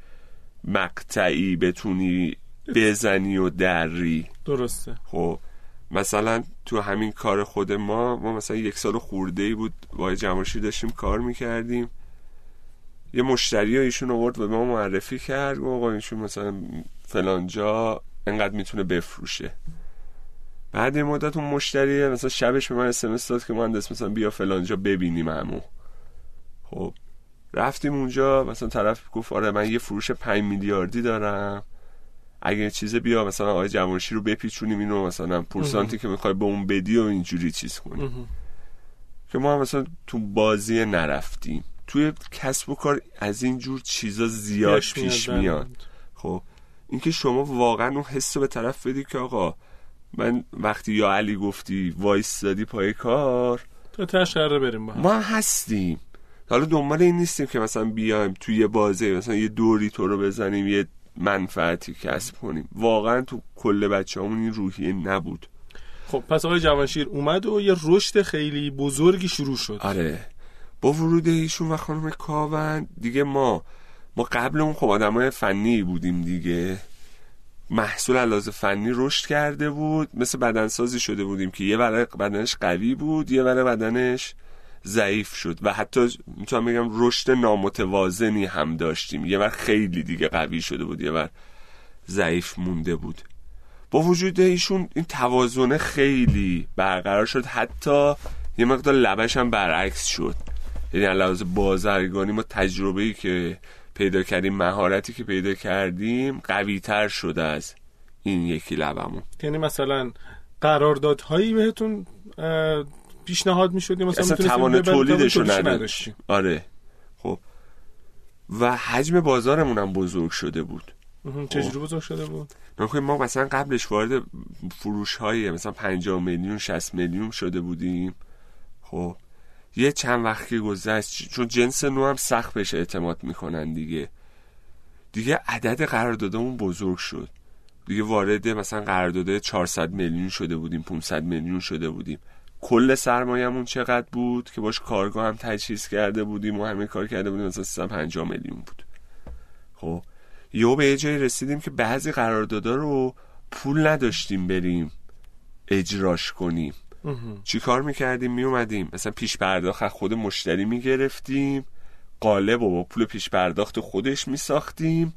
مقطعی بتونی بزنی و دری. درسته. خب. مثلا تو همین کار خود ما ما مثلا یک سال خورده ای بود با جماشی داشتیم کار می‌کردیم. یه مشتری ایشون آورد و به ما معرفی کرد و آقا ایشون مثلا فلانجا انقدر می‌تونه بفروشه. بعد این مدت اون مشتری مثلا شبش به من اسمس داد که مهندس مثلا بیا فلانجا ببینیم همو خب رفتیم اونجا مثلا طرف گفت آره من یه فروش 5 میلیاردی دارم. اگه چیزه بیا مثلا آقای جوانشی رو بپیچونیم اینو مثلا پورسانتی که می‌خوای به اون بدی و اینجوری چیز کنیم که ما هم مثلا تو بازی نرفتیم. توی کسب و کار از اینجور چیزا زیاد پیش میاد. خب اینکه شما واقعا اون حس به طرف بدی که آقا من وقتی یا علی گفتی وایس دادی پای کار. تو تشقره بریم با ما هستیم. حالا دنبال این نیستیم که مثلا بیایم توی یه بازی مثلا یه دوری تو رو بزنیم یه منفعتی کسب کنیم. واقعا تو کل بچه همون این روحیه نبود. خب پس آقای جوانشیر اومد و یه رشد خیلی بزرگی شروع شد. آره. با ورود ایشون و خانم کاون دیگه ما ما قبل اون خب آدمای فنی بودیم دیگه. محصول علاوه فنی رشد کرده بود. مثل بدنسازی شده بودیم که یه ور بدنش قوی بود یه ور بدنش ضعیف شد و حتی می‌تونم بگم رشد نامتوازنی هم داشتیم. یه ور خیلی دیگه قوی شده بود یه ور ضعیف مونده بود. با وجود ایشون این توازنه خیلی برقرار شد. حتی یه مقدار لبش هم برعکس شد. یعنی علاوه بازرگانی ما تجربه ای که پیدا کردیم مهارتی که پیدا کردیم قوی تر شده از این یکی لبمون. یعنی مثلا قراردادهایی بهتون پیشنهاد می‌شد مثلا اصلا توان تولیدش رو نداشتیم. آره. خب. و حجم بازارمون هم بزرگ شده بود. چجوری خب. بزرگ شده بود؟ ما مثلا قبلش وارد فروش های مثلا 50 میلیون 60 میلیون شده بودیم. خب. یه چند وقت که گذشت چون جنس نو هم سخت بهش اعتماد می‌کنن دیگه. دیگه عدد قراردادمون بزرگ شد. دیگه وارد مثلا قرارداد 400 میلیون شده بودیم 500 میلیون شده بودیم. کل سرمایه‌مون چقدر بود که باش کارگاه هم تجهیز کرده بودیم و همه کار کرده بودیم. مثلا 350 میلیون بود. خب یهو به یه جایی رسیدیم که بعضی قراردادها رو پول نداشتیم بریم اجراش کنیم. چی کار می‌کردیم؟ میومدیم مثلا پیش پرداخت خود مشتری می‌گرفتیم. قالب و با پول پیش پرداخت خودش میساختیم.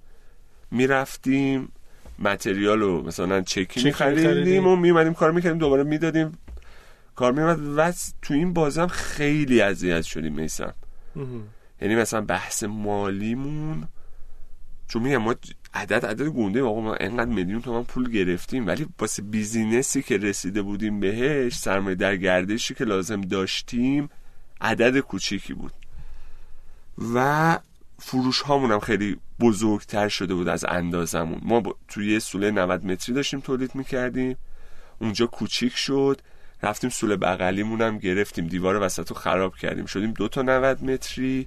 می‌رفتیم. متریال رو مثلا چکی میخریدیم و میومدیم کار می‌کردیم. دوباره می‌دادیم کار میومد و تو این بازم خیلی اذیت شدیم میسم. یعنی مثلا بحث مالیمون چون میگم ما عدد عدد گونده آقا ما انقدر میلیون تومن پول گرفتیم ولی واسه بیزینسی که رسیده بودیم بهش سرمایه در گردشی که لازم داشتیم عدد کوچیکی بود. و فروش هامون هم خیلی بزرگتر شده بود از اندازمون ما توی یه سوله 90 متری داشتیم تولید می‌کردیم. اونجا کوچیک شد. رفتیم سوله بغلیمون هم گرفتیم دیوار وسط رو خراب کردیم. شدیم دو تا 90 متری.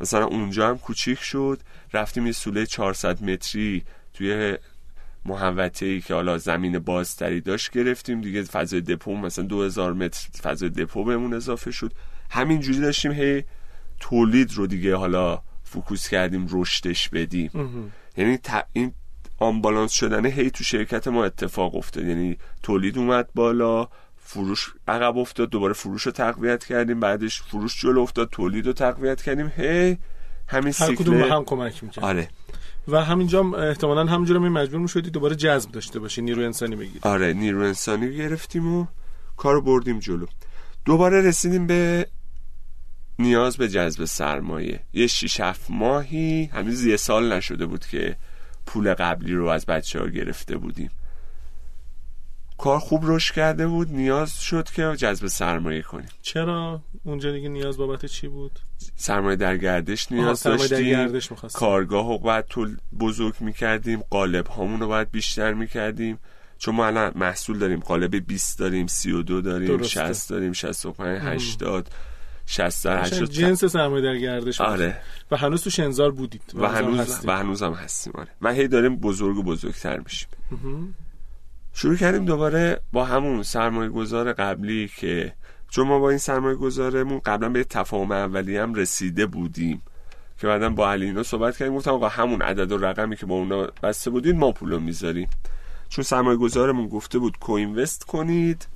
مثلا اونجا هم کوچیک شد. رفتیم یه سوله 400 متری توی محوطه ای که حالا زمین بازتری داشت گرفتیم. دیگه فضای دپو مثلا 2000 متر فضای دپو بهمون اضافه شد. همینجوری داشتیم هی تولید رو دیگه حالا فوکوس کردیم رشدش بدیم. یعنی این آنبالانس شدن هی تو شرکت ما اتفاق افتاد. یعنی تولید اومد بالا. فروش عقب افتاد دوباره فروش رو تقویت کردیم بعدش فروش جلو افتاد تولید رو تقویت کردیم. هی همین هر کدوم هم کمک می‌کنه آره. و همینجا احتمالا همینجا می مجبور می‌شدی دوباره جذب داشته باشی نیرو انسانی بگیری. آره نیرو انسانی گرفتیم و کارو بردیم جلو. دوباره رسیدیم به نیاز به جذب سرمایه. یه شیش هفت ماهی هنوز یه سال نشده بود که پول قبلی رو از بچه ها گرفته بودیم. کار خوب رشد کرده بود نیاز شد که جذب سرمایه کنیم. چرا؟ اونجا دیگه نیاز بابت چی بود؟ سرمایه در گردش نیاز داشتیم. کارگاه رو باید طول بزرگ می‌کردیم قالب هامون رو باید بیشتر می‌کردیم. چون ما الان محصول داریم قالب 20 داریم 32 داریم درسته. 60 داریم 65 80 60 در 80 جنس سرمایه در گردش آره. و هنوز تو شنزار بودید. و, هنوز و هنوز هم هستیم آره. و هی داریم بزرگ و بزرگتر میشیم. شروع کردیم دوباره با همون سرمایه گذار قبلی که چون ما با این سرمایه گذارمون قبلا به تفاهم اولی هم رسیده بودیم که بعدا با علینا صحبت کردیم گفتم آقا همون عدد و رقمی که با اونا بسته بودین ما پولو می‌ذاریم. چون سرمایه گذارمون گفته بود کوینوست کنید.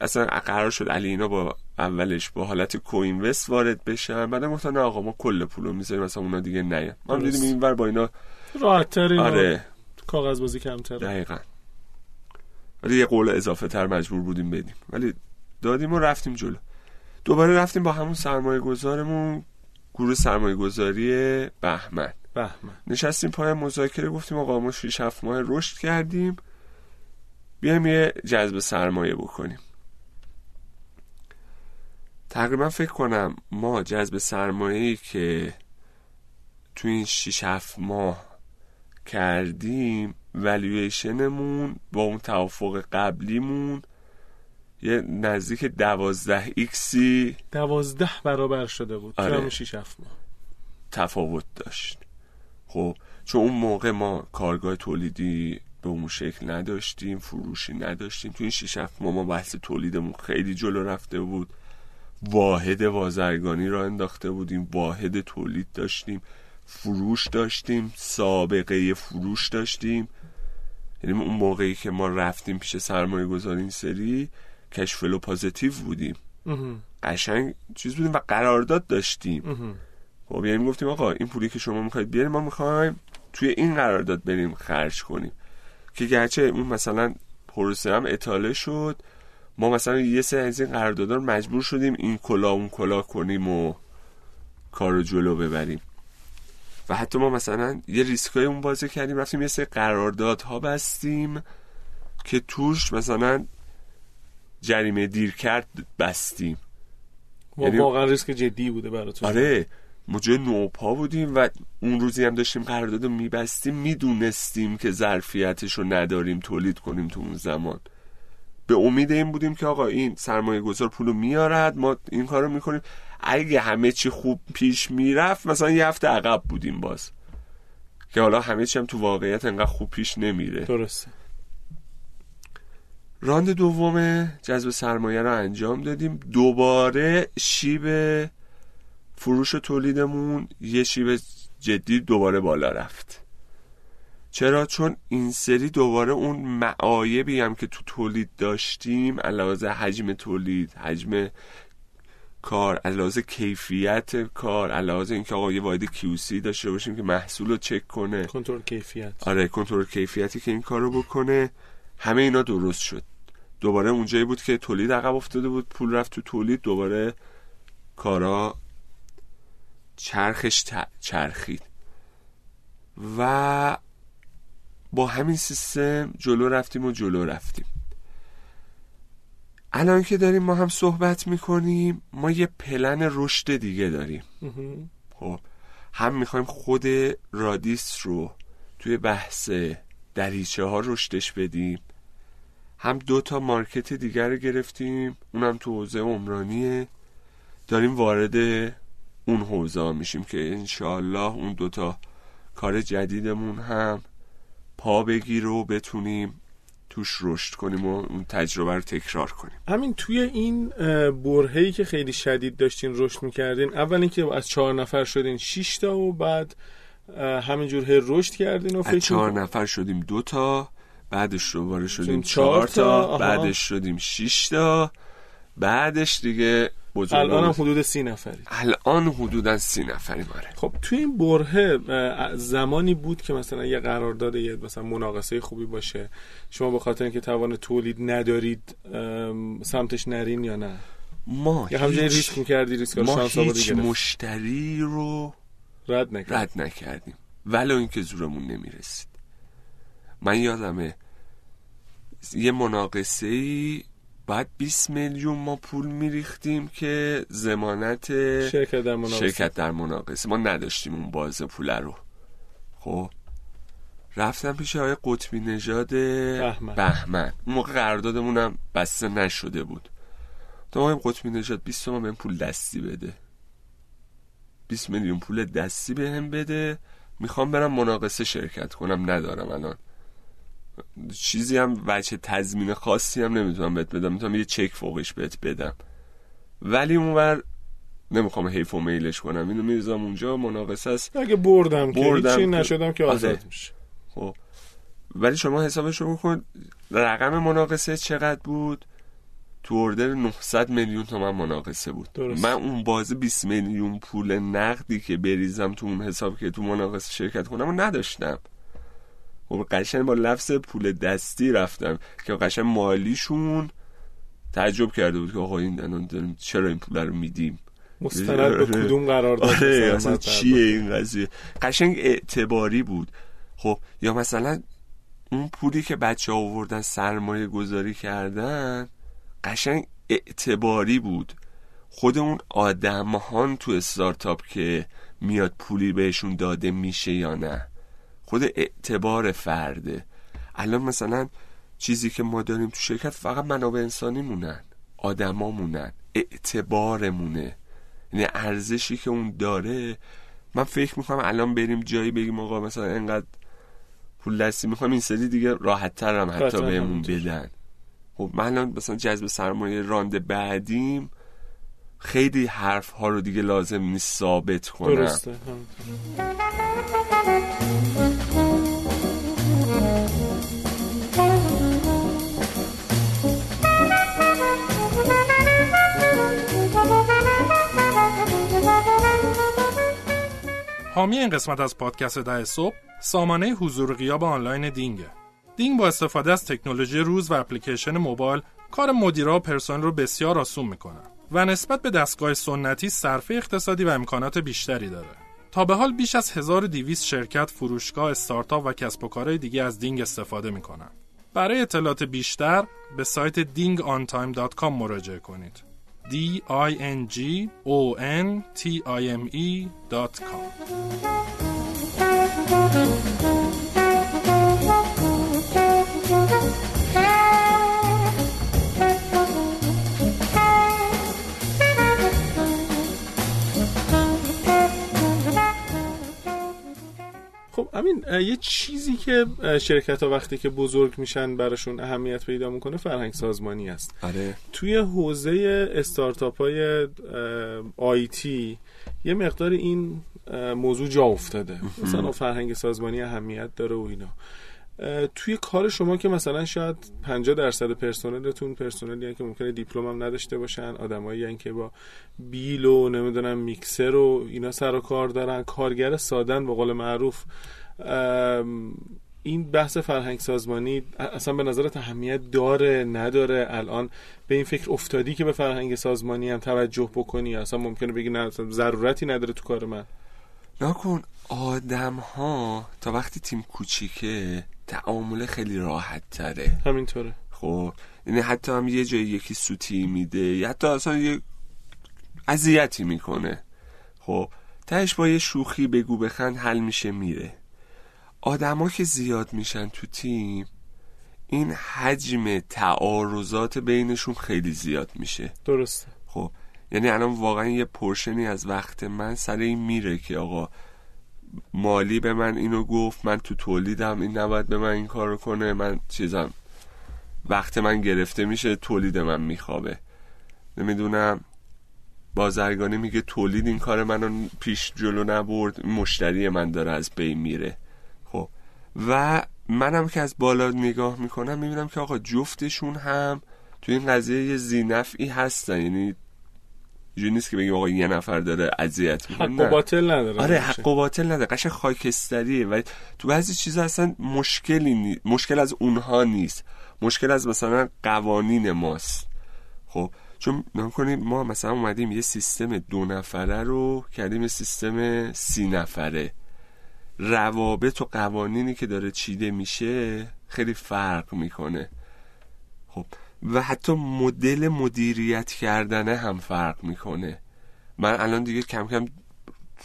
اصلا قرار شد علینا با اولش با حالت کوینوست وارد بشن. بعد گفتن نه آقا ما کل پولو می‌ذاریم مثلا اونا دیگه نه. ما دیدیم اینور با اینا راحت آره. کاغذ بازی کمتر دقیقاً. ولی یه قول اضافه تر مجبور بودیم بدیم. ولی دادیم و رفتیم جلو. دوباره رفتیم با همون سرمایه گذارمون گروه سرمایه گذاری بهمن. بهمن. نشستیم پای مذاکره گفتیم آقا ما 6 7 ماه رشد کردیم. بیایم یه جذب سرمایه بکنیم. تقریبا فکر کنم ما جذب سرمایه که تو این 6 7 ماه کردیم ولیویشنمون با اون توافق قبلیمون یه نزدیک دوازده ایکسی دوازده برابر شده بود. آره. شیش ماه. تفاوت داشت. خب چون اون موقع ما کارگاه تولیدی به اون شکل نداشتیم فروشی نداشتیم تو این شیش هفت ما بحث تولیدمون خیلی جلو رفته بود. واحد بازرگانی را انداخته بودیم واحد تولید داشتیم. فروش داشتیم سابقه فروش داشتیم. یعنی اون موقعی که ما رفتیم پیش سرمایه گذاری این سری کشفلو پازیتیو بودیم. قشنگ چیز بودیم و قرارداد داشتیم. خب یعنی گفتیم آقا این پولی که شما می‌خواید بیاریم ما می‌خوایم توی این قرارداد بریم خرج کنیم. که گرچه اون مثلا پروسه هم اطاله شد ما مثلا یه سری از این قراردادها رو مجبور شدیم این کلا اون کلا کنیم و کار رو جلو ببریم. و حتی ما مثلا یه ریسکای اون بازی کردیم رفتیم یه سری قراردادها بستیم که توش مثلا جریمه دیر کرد بستیم. یعنی- واقعا ریسک جدی بوده براتون. آره ما جای نوپا بودیم و اون روزی هم داشتیم قرارداد رو میبستیم می‌دونستیم که ظرفیتش رو نداریم تولید کنیم تو اون زمان. به امید این بودیم که آقا این سرمایه گذار پولو میارد ما این کارو می‌کنیم. اگه همه چی خوب پیش می‌رفت مثلا یه هفته عقب بودیم باز. که حالا همه چی هم تو واقعیت انقدر خوب پیش نمیره. درسته. راند دوم جذب سرمایه رو انجام دادیم. دوباره شیب فروش و تولیدمون یه شیب جدی دوباره بالا رفت. چرا؟ چون این سری دوباره اون معایبی هم که تو تولید داشتیم علاوه حجم تولید حجم کار علاوه کیفیت کار علاوه اینکه آقا یه واحد کیوسی داشته باشیم که محصول رو چک کنه. کنترل کیفیت. آره کنترل کیفیتی که این کارو بکنه. همه اینا درست شد. دوباره اونجایی بود که تولید عقب افتاده بود پول رفت تو تولید دوباره کارا چرخش ت- چرخید. و با همین سیستم جلو رفتیم و جلو رفتیم. الان که داریم ما هم صحبت می‌کنیم ما یه پلن رشد دیگه داریم. خب هم می‌خوایم خود رادیس رو توی بحث دریچه ها رشدش بدیم. هم دو تا مارکت دیگر رو گرفتیم اونم تو حوزه عمرانیه. داریم وارد اون حوزه میشیم که انشاالله اون دوتا کار جدیدمون هم پا بگیر و بتونیم توش رشد کنیم و اون تجربه رو تکرار کنیم همین توی این اه، برهه‌ای که خیلی شدید داشتین رشد می‌کردین اول اینکه از چهار نفر شدین شش تا و بعد همینجور هی رشد کردین و از فکر چهار می‌کنم- نفر شدیم دو تا بعدش دوباره شدیم چهار چهار تا آها. بعدش شدیم شش تا بعدش دیگه بزرگ الان هم. حدود سی نفری. الان حدودا سی نفریم آره خب توی این برهه اه، زمانی بود که مثلا یه قرارداد یه مثلا مناقصه خوبی باشه. شما به خاطر اینکه توان تولید ندارید سمتش نرین یا نه؟ ما یا همجوری ریسک می‌کردی ریسک ما هیچ مشتری رو رد نکرد رد نکردیم. ولو اینکه زورمون نمی‌رسید. من یادمه یه مناقصه ای بعد 20 میلیون ما پول میریختیم که زمانت شرکت در مناقصه. شرکت در مناقصه. ما نداشتیم اون باز پول رو. خب؟ رفتم پیش آقای قطبی نژاد بهمن. بهمن. اون موقع قراردادمون هم بسته نشده بود. تا آقای قطبی نژاد 20 تومن بهم پول دستی بده. 20 میلیون پول دستی بهم بده. می‌خوام برم مناقصه شرکت کنم. ندارم الان. چیزی هم وجه تضمین خاصی هم نمی‌تونم بهت بدم. می‌تونم یه چک فوقش بهت بدم. ولی اونور نمی‌خوام حیف و میلش کنم. اینو میریزم اونجا مناقصه است. اگه بردم که بردم که- نشدم که. آزاد میشه خب. ولی شما حسابش رو بکن رقم مناقصه چقدر بود؟ تو اردر 900 میلیون تومن مناقصه بود. درست. من اون بازه 20 میلیون پول نقدی که بریزم تو اون حساب که تو مناقصه شرکت کنم و نداشتم. خب قشنگ با لفظ پول دستی رفتم که قشنگ مالیشون تعجب کرده بود که آقا این چرا این پول رو میدیم؟ مستند به آره. کدوم قرار داد آره اصلا چیه این قضیه؟ قشنگ اعتباری بود. خب یا مثلا اون پولی که بچه آوردن سرمایه گذاری کردن قشنگ اعتباری بود. خود اون آدمهان تو استارتاپ که میاد پولی بهشون داده میشه یا نه؟ خود اعتبار فرده. الان مثلا چیزی که ما داریم تو شرکت فقط منابع انسانی مونن آدما مونن اعتبارمونه. یعنی ارزشی که اون داره من فکر می‌کنم الان بریم جایی بگیم آقا مثلا انقدر پول دستی می‌خوام این سری دیگه راحت تر هم حتی بهمون. بدن. خب من الان مثلا جذب سرمایه راند بعدیم خیلی حرف ها رو دیگه لازم نیست ثابت کنم. درسته حامی این قسمت از پادکست ده صبح سامانه حضور غیاب آنلاین دینگه دینگ با استفاده از تکنولوژی روز و اپلیکیشن موبایل کار مدیرا و پرسنل رو بسیار آسون می‌کنه و نسبت به دستگاه سنتی صرفه اقتصادی و امکانات بیشتری داره. تا به حال بیش از 1200 شرکت، فروشگاه، استارتاپ و کسب و کارهای دیگه از دینگ استفاده می‌کنن. برای اطلاعات بیشتر به سایت dingontime.com مراجعه کنید. D i n g o n t i m dot خب امین یه چیزی که شرکت ها وقتی که بزرگ میشن براشون اهمیت پیدا می‌کنه فرهنگ سازمانی است. آره. توی حوزه استارتاپ های آیتی یه مقدار این موضوع جا افتاده. مثلا فرهنگ سازمانی اهمیت داره و اینا. توی کار شما که مثلا شاید 50 درصد پرسنلتون پرسنلی که ممکنه دیپلم هم نداشته باشن آدمایی که با بیل و نمی‌دونم میکسر و اینا سر و کار دارن کارگر سادن به قول معروف. این بحث فرهنگ سازمانی اصلا به نظرت اهمیت داره نداره الان؟ به این فکر افتادی که به فرهنگ سازمانی هم توجه بکنی؟ اصلا ممکنه بگی نه ضرورتی نداره تو کار من. نکن آدم ها تا وقتی تیم کوچیکه تعامل خیلی راحت تره همینطوره. خب یعنی حتی هم یه جایی یکی سوتی میده یا حتی اصلا یه اذیتی می‌کنه. خب تهش با یه شوخی بگو بخند حل میشه میره. آدما که زیاد میشن تو تیم این حجم تعارضات بینشون خیلی زیاد میشه. درسته. خب یعنی الان واقعا یه پرشنی از وقت من سر این میره که آقا مالی به من اینو گفت من تو تولیدم این نباید به من این کارو کنه من چیزم وقت من گرفته میشه تولید من میخوابه. نمی‌دونم بازرگانی میگه تولید این کار منو پیش جلو نبرد مشتری من داره از بین میره. و منم که از بالا نگاه می‌کنم می‌بینم که آقا جفتشون هم تو این قضیه یه زینفعی هستن. یعنی اینجوری نیست که بگیم آقا یه نفر داره اذیت می‌کنه. حق و باطل نداره. آره حق و باطل نداره. قشنگ خاکستریه. و تو بعضی چیزا اصلا مشکلی نی... مشکل از اونها نیست. مشکل از مثلا قوانین ماست. خب چون نکنیم ما مثلا اومدیم یه سیستم دو نفره رو کردیم یه سیستم سی نفره. روابط و قوانینی که داره چیده میشه خیلی فرق می‌کنه. خب و حتی مدل مدیریت کردنه هم فرق می‌کنه. من الان دیگه کم کم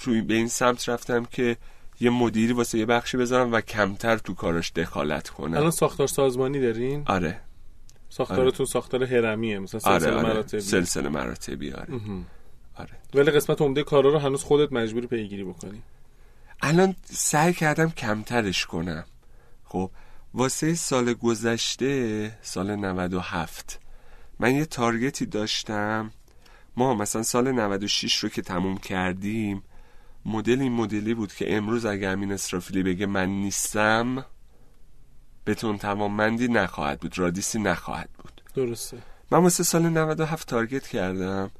توی به این سمت رفتم که یه مدیری واسه یه بخشی بذارم و کمتر تو کاراش دخالت کنم. الان ساختار سازمانی دارین؟ آره. ساختارتون آره. ساختار هرمیه مثلا سلسله آره. آره. مراتبی. سلسله مراتبی آره. آره. ولی قسمت عمده کارا رو هنوز خودت مجبوری پیگیری بکنی. الان سعی کردم کمترش کنم. خب واسه سال گذشته سال 97 من یه تارگتی داشتم. ما مثلا سال 96 رو که تموم کردیم مدل این مدلی بود که امروز اگه امین اسرافیلی بگه من نیستم بتون توانمندی نخواهد بود رادیسی نخواهد بود. درسته. من واسه سال 97 تارگت کردم.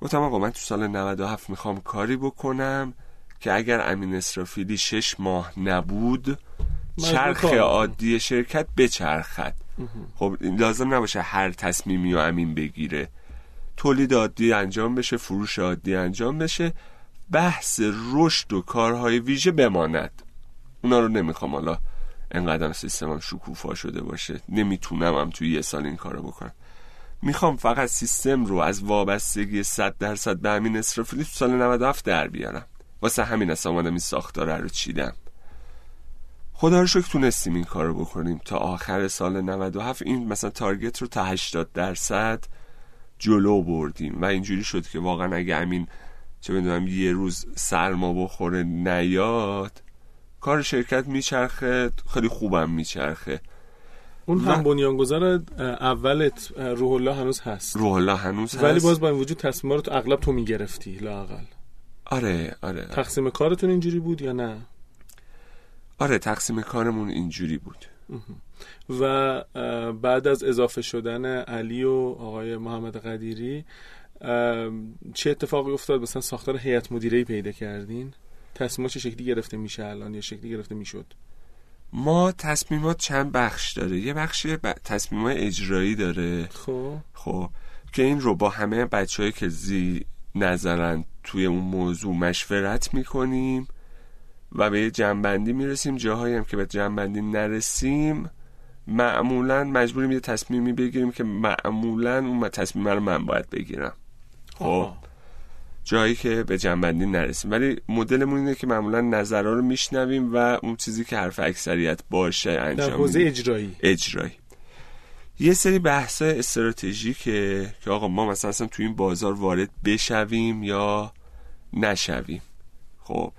گفتم آقا من تو سال 97 می‌خوام کاری بکنم. که اگر امین اسرافیلی شش ماه نبود چرخ عادی شرکت بچرخد. خب لازم نباشه هر تصمیمی و امین بگیره. تولید عادی انجام بشه فروش عادی انجام بشه بحث رشد و کارهای ویژه بماند. اونا رو نمی‌خوام حالا انقدر سیستمم شکوفا شده باشه. نمی‌تونم هم توی یه سال این کارو بکنم. می‌خوام فقط سیستم رو از وابستگی 100 درصد به همین اسرافیلی تو سال 97 در بیارم. واسه همین اصلا آمدم این ساختاره رو چیدم. خدا رو شکر تونستیم این کار رو بکنیم. تا آخر سال 97 این مثلا تارگت رو تا 80 درصد جلو بردیم. و اینجوری شد که واقعا اگه همین چه بدونم یه روز سرما بخوره نیاد کار شرکت میچرخه خیلی خوبم میچرخه. اون هم بنیانگذار اولت روح الله هنوز هست. روح الله هنوز هست. ولی باز با این وجود تصمیم رو اغلب تو می‌گرفتی لاقل آره آره تقسیم کارتون اینجوری بود یا نه؟ آره تقسیم کارمون اینجوری بود. و بعد از اضافه شدن علی و آقای محمد قدیری چه اتفاقی افتاد؟ مثلا ساختار هیئت مدیره پیدا کردین. تصمیمات چه شکلی گرفته میشه الان یا شکلی گرفته می‌شد؟ ما تصمیمات چند بخش داره؟ یه بخش ب... تصمیمات اجرایی داره. خب. خب که این رو با همه بچه که زی نظرن توی اون موضوع مشورت می‌کنیم و به یه جنبندی می‌رسیم. جاهایی هم که به جنبندی نرسیم معمولا مجبوریم یه تصمیمی بگیریم که معمولا اون تصمیم رو من باید بگیرم. خب. جایی که به جنبندی نرسیم. ولی مدلمون اینه که معمولا نظرها رو میشنویم و اون چیزی که حرف اکثریت باشه انجام در حوزه اجرایی. اجرایی. یه سری بحث استراتژیکه که آقا ما مثلا اصلا تو این بازار وارد بشویم یا نشویم. خب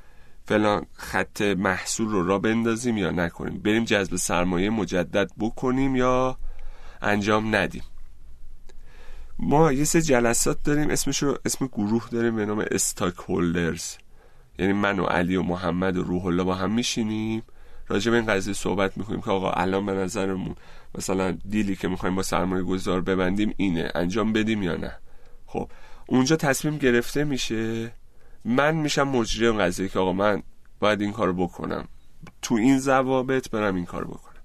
فلان خط محصول رو را بندازیم یا نکنیم؟ بریم جذب سرمایه مجدد بکنیم یا انجام ندیم؟ ما یه سه جلسات داریم اسمش رو اسم گروه داریم به نام استاک هولدرز یعنی من و علی و محمد و روح الله با هم میشینیم. راجع به این قضیه صحبت می‌کنیم که آقا الان به نظرمون مثلا دیلی که می‌خوایم با سرمایه گذار ببندیم اینه. انجام بدیم یا نه؟ خب اونجا تصمیم گرفته میشه من میشم مجری اون قضیه که آقا من باید این کارو بکنم. تو این ضوابط برم این کارو بکنم.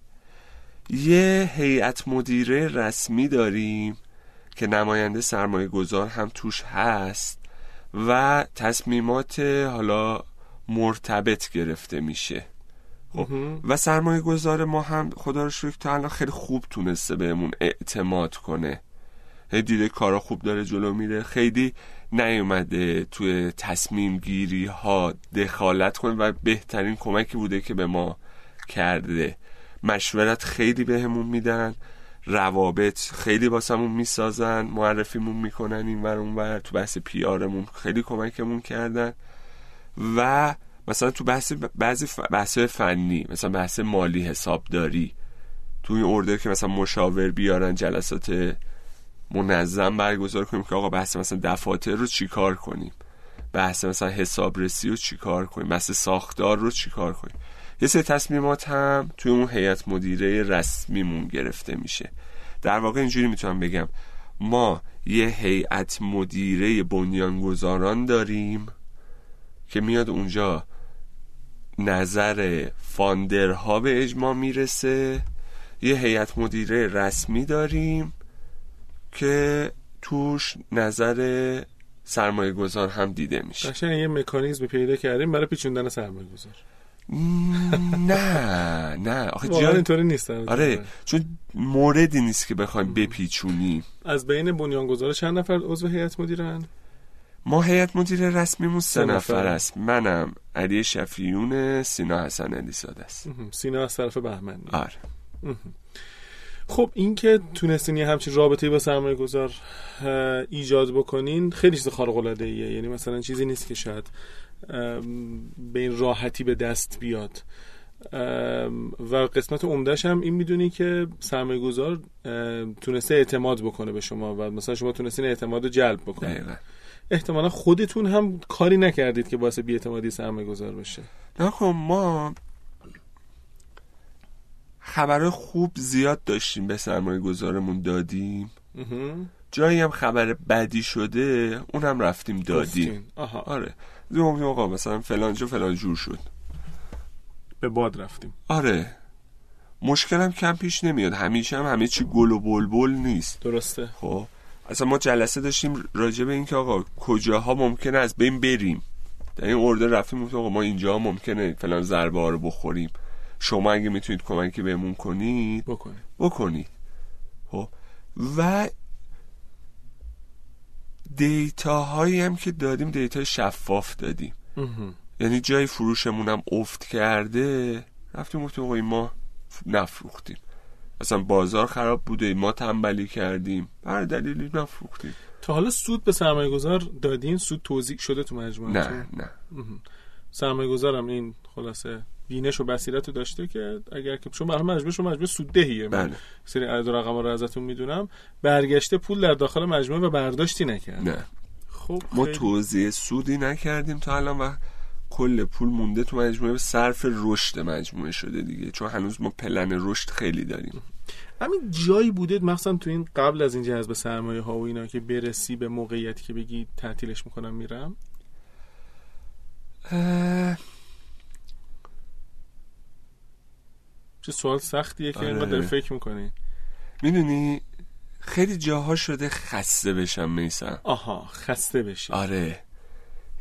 یه هیئت مدیره رسمی داریم که نماینده سرمایه گذار هم توش هست و تصمیمات حالا مرتبط گرفته میشه. خب و سرمایه گذار ما هم خدا رو شکر تا الان خیلی خوب تونسته بهمون اعتماد کنه. دیده کارا خوب داره جلو میره. خیلی نیومده توی تصمیم گیری ها دخالت کنه و بهترین کمکی بوده که به ما کرده. مشورت خیلی بهمون میدن روابط خیلی واسمون می‌سازن معرفیمون می‌کنن این ور اون ور تو بحث پیارمون خیلی کمکمون کردن. و مثلا تو بحث بعضی بحث فنی مثلا بحث مالی حسابداری تو این ارده که مثلا مشاور بیارن جلسات منظم برگزار کنیم که آقا بحث مثلا دفاتر رو چیکار کنیم؟ بحث مثلا حسابرسی رو چیکار کنیم؟ بحث ساختار رو چیکار کنیم؟ یه سری تصمیمات هم توی اون هیئت مدیره رسمیمون گرفته میشه. در واقع اینجوری می‌تونم بگم. ما یه هیئت مدیره بنیانگذاران داریم که میاد اونجا نظر فاندرها به اجماع می‌رسه. یه هیئت مدیره رسمی داریم که توش نظر سرمایه گذار هم دیده میشه. قشنگ یه مکانیزم پیدا کردیم برای پیچوندن سرمایه گذار نه نه. آخه واقعا اینطوری نیست آره چون موردی نیست که بخوایم بپیچونیم. از بین بنیانگذار چند نفر عضو هیئت مدیرن؟ ما هیئت مدیره رسمیمون سه نفر. است. منم علی شفیون سینا حسن علی است. سینا از طرف بهمنی. آره. خب این که تونستین یه همچین رابطه‌ای با سرمایه گذار ایجاد بکنین خیلی چیز خارق العاده ایه یعنی مثلا چیزی نیست که شاید به این راحتی به دست بیاد. و قسمت عمدهش هم این می‌دونی که سرمایه گذار تونسته اعتماد بکنه به شما و مثلا شما تونستین اعتماد رو جلب بکنه احتمالا خودتون هم کاری نکردید که باعث بیاعتمادی سرمایه گذار بشه. نه خب ما خبر خوب زیاد داشتیم به سرمایه گذارمون دادیم. جایی هم خبر بدی شده اونم رفتیم دادیم. آها. آره. دیگه آقا مثلا فلان جو فلان جور شد. به باد رفتیم. آره. مشکلم کم پیش نمیاد. همیشه هم همه چی گل و بلبل نیست. درسته. خب. اصلا ما جلسه داشتیم راجع به اینکه آقا کجاها ممکنه از بین بریم. در این ارده رفتیم آقا ما اینجا ممکنه فلان ضربه ها رو بخوریم. شما اگه می‌تونید کمکی بهمون کنید بکنید. بکنید. خب و دیتا هایی هم که دادیم دیتا شفاف دادیم. یعنی جای فروشمون هم افت کرده. رفتیم گفتیم ما نفروختیم. اصلا بازار خراب بوده ما تنبلی کردیم. هر دلیلی نفروختیم. تا حالا سود به سرمایه گذار دادین؟ سود توضیح شده تو مجموعه نه نه. سرمایه گذارم این خلاصه بینش و بصیرت رو داشته که اگر که شما برای مجموعه شما مجموعه سوددهیه من بله. سری عدد رقم رو ازتون می‌دونم. برگشته پول در داخل مجموعه و برداشتی نکرد. نه. خب ما خیلی- توضیح سودی نکردیم تا الان و کل پول مونده تو مجموعه. به صرف رشد مجموعه شده دیگه. چون هنوز ما پلن رشد خیلی داریم. همین جایی بوده مخصوصا تو این قبل از این جذب سرمایه ها و اینا که برسی به موقعیتی که بگی تعطیلش می‌کنم میرم؟ اه، چه سوال سختیه که آره. اینقدر فکر می‌کنی. می‌دونی خیلی جاها شده خسته بشم میسم آها خسته بشی. آره.